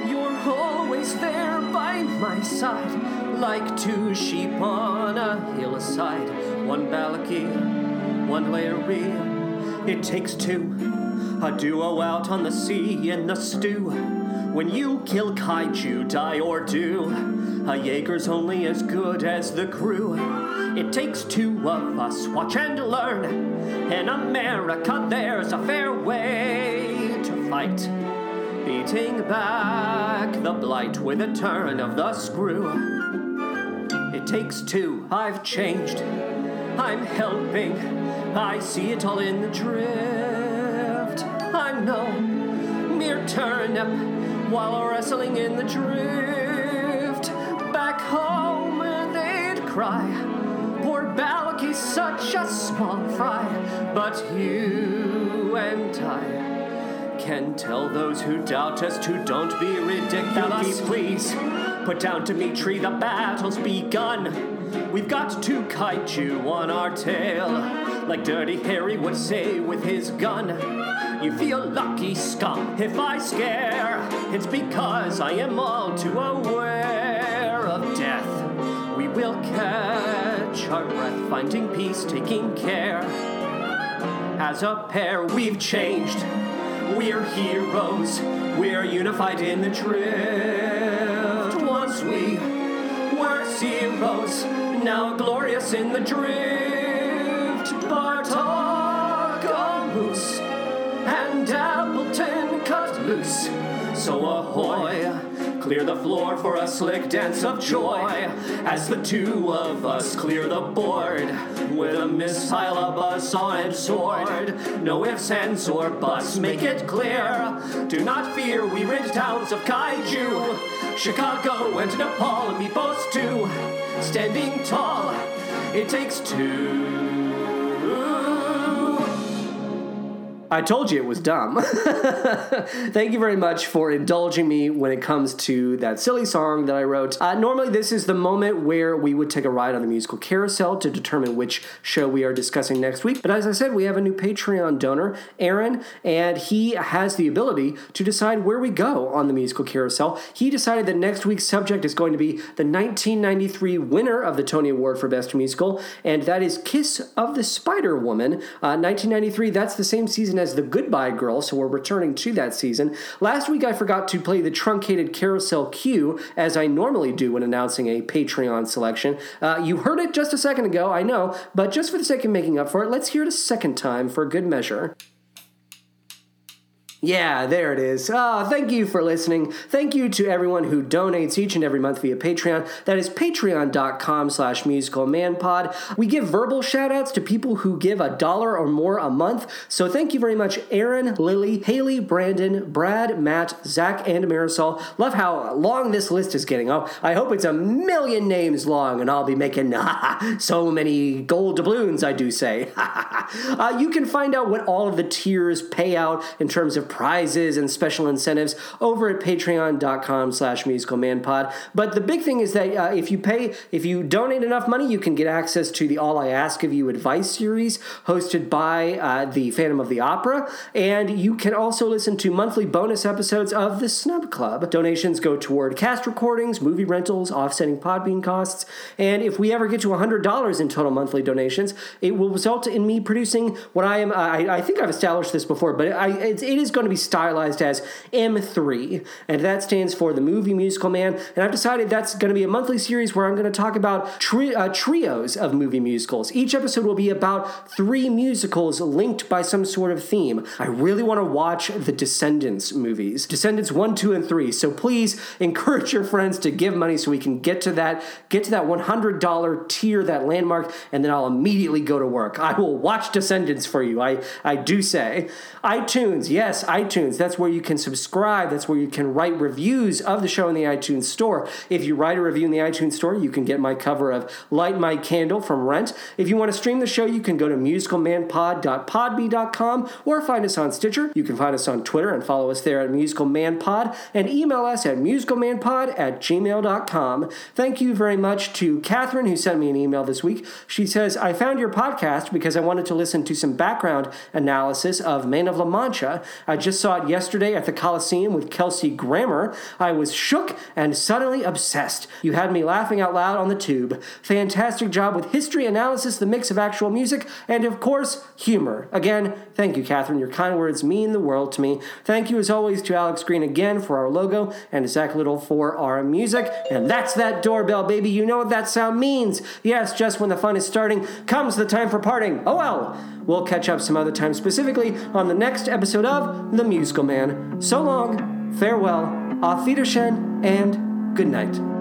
you're always there by my side, like two sheep on a hillside. One Balki, one Larry. It takes two. A duo out on the sea in the stew. When you kill kaiju, die or do. A Jaeger's only as good as the crew. It takes two of us, watch and learn. In America, there's a fair way to fight. Beating back the blight with a turn of the screw. It takes two, I've changed. I'm helping. I see it all in the drift. No mere turnip while wrestling in the drift. Back home, they'd cry. Poor Balki is such a small fry, but you and I can tell those who doubt us to don't be ridiculous. please put down Dimitri, the battle's begun. We've got two kaiju on our tail, like Dirty Harry would say with his gun. You feel lucky, scum, if I scare. It's because I am all too aware of death. We will catch our breath, finding peace, taking care. As a pair, we've changed. We're heroes. We're unified in the drift. Once we were zeros, now glorious in the drift. Bartokomous, and Appleton cut loose. So ahoy, clear the floor for a slick dance of joy as the two of us clear the board with a missile of a solid sword. No ifs, ands, or buts, make it clear. Do not fear, we rid towns of kaiju. Chicago and Nepal, and we boast too. Standing tall, it takes two. I told you it was dumb. Thank you very much for indulging me when it comes to that silly song that I wrote. Uh, normally, this is the moment where we would take a ride on the musical carousel to determine which show we are discussing next week. But as I said, we have a new Patreon donor, Aaron, and he has the ability to decide where we go on the musical carousel. He decided that next week's subject is going to be the 1993 winner of the Tony Award for Best Musical, and that is Kiss of the Spider Woman. Uh, 1993, that's the same season as The Goodbye Girl, so we're returning to that season. Last week I forgot to play the truncated carousel cue as I normally do when announcing a Patreon selection. Uh, you heard it just a second ago, I know, but just for the sake of making up for it, let's hear it a second time for good measure. Yeah, there it is. Ah, thank you for listening. Thank you to everyone who donates each and every month via Patreon. That is patreon.com slash musicalmanpod. We give verbal shout-outs to people who give a dollar or more a month. So thank you very much, Aaron, Lily, Haley, Brandon, Brad, Matt, Zach, and Marisol. Love how long this list is getting. Oh, I hope it's a million names long and I'll be making so many gold doubloons, I do say. uh, you can find out what all of the tiers pay out in terms of prizes and special incentives over at patreon.com slash musicalmanpod. But the big thing is that uh, if you pay, if you donate enough money, you can get access to the All I Ask of You advice series hosted by uh, the Phantom of the Opera. And you can also listen to monthly bonus episodes of the Snub Club. Donations go toward cast recordings, movie rentals, offsetting Podbean costs. And if we ever get to $100 in total monthly donations, it will result in me producing what I am, I, I think I've established this before, but I, it, it is going to be stylized as M3, and that stands for the Movie Musical Man. And I've decided that's going to be a monthly series where I'm going to talk about tri- uh, trios of movie musicals. Each episode will be about three musicals linked by some sort of theme. I really want to watch the Descendants movies, Descendants 1, 2, and 3. So please encourage your friends to give money so we can get to that get to that $100 tier, that landmark, and then I'll immediately go to work. I will watch Descendants for you. I I do say. iTunes, yes, iTunes. That's where you can subscribe. That's where you can write reviews of the show in the iTunes store. If you write a review in the iTunes store, you can get my cover of Light My Candle from Rent. If you want to stream the show, you can go to musicalmanpod.podbean.com or find us on Stitcher. You can find us on Twitter and follow us there at musicalmanpod and email us at musicalmanpod at gmail.com. Thank you very much to Catherine who sent me an email this week. She says, I found your podcast because I wanted to listen to some background analysis of Man of La Mancha. Just saw it yesterday at the Coliseum with Kelsey Grammer. I was shook and suddenly obsessed. You had me laughing out loud on the tube. Fantastic job with history analysis, the mix of actual music, and of course, humor. Again, thank you, Catherine. Your kind words mean the world to me. Thank you, as always, to Alex Green again for our logo and Zach Little for our music. And that's that doorbell, baby. You know what that sound means. Yes, just when the fun is starting comes the time for parting. Oh well. We'll catch up some other time, specifically on the next episode of The Musical Man. So long, farewell, auf Wiedersehen, and good night.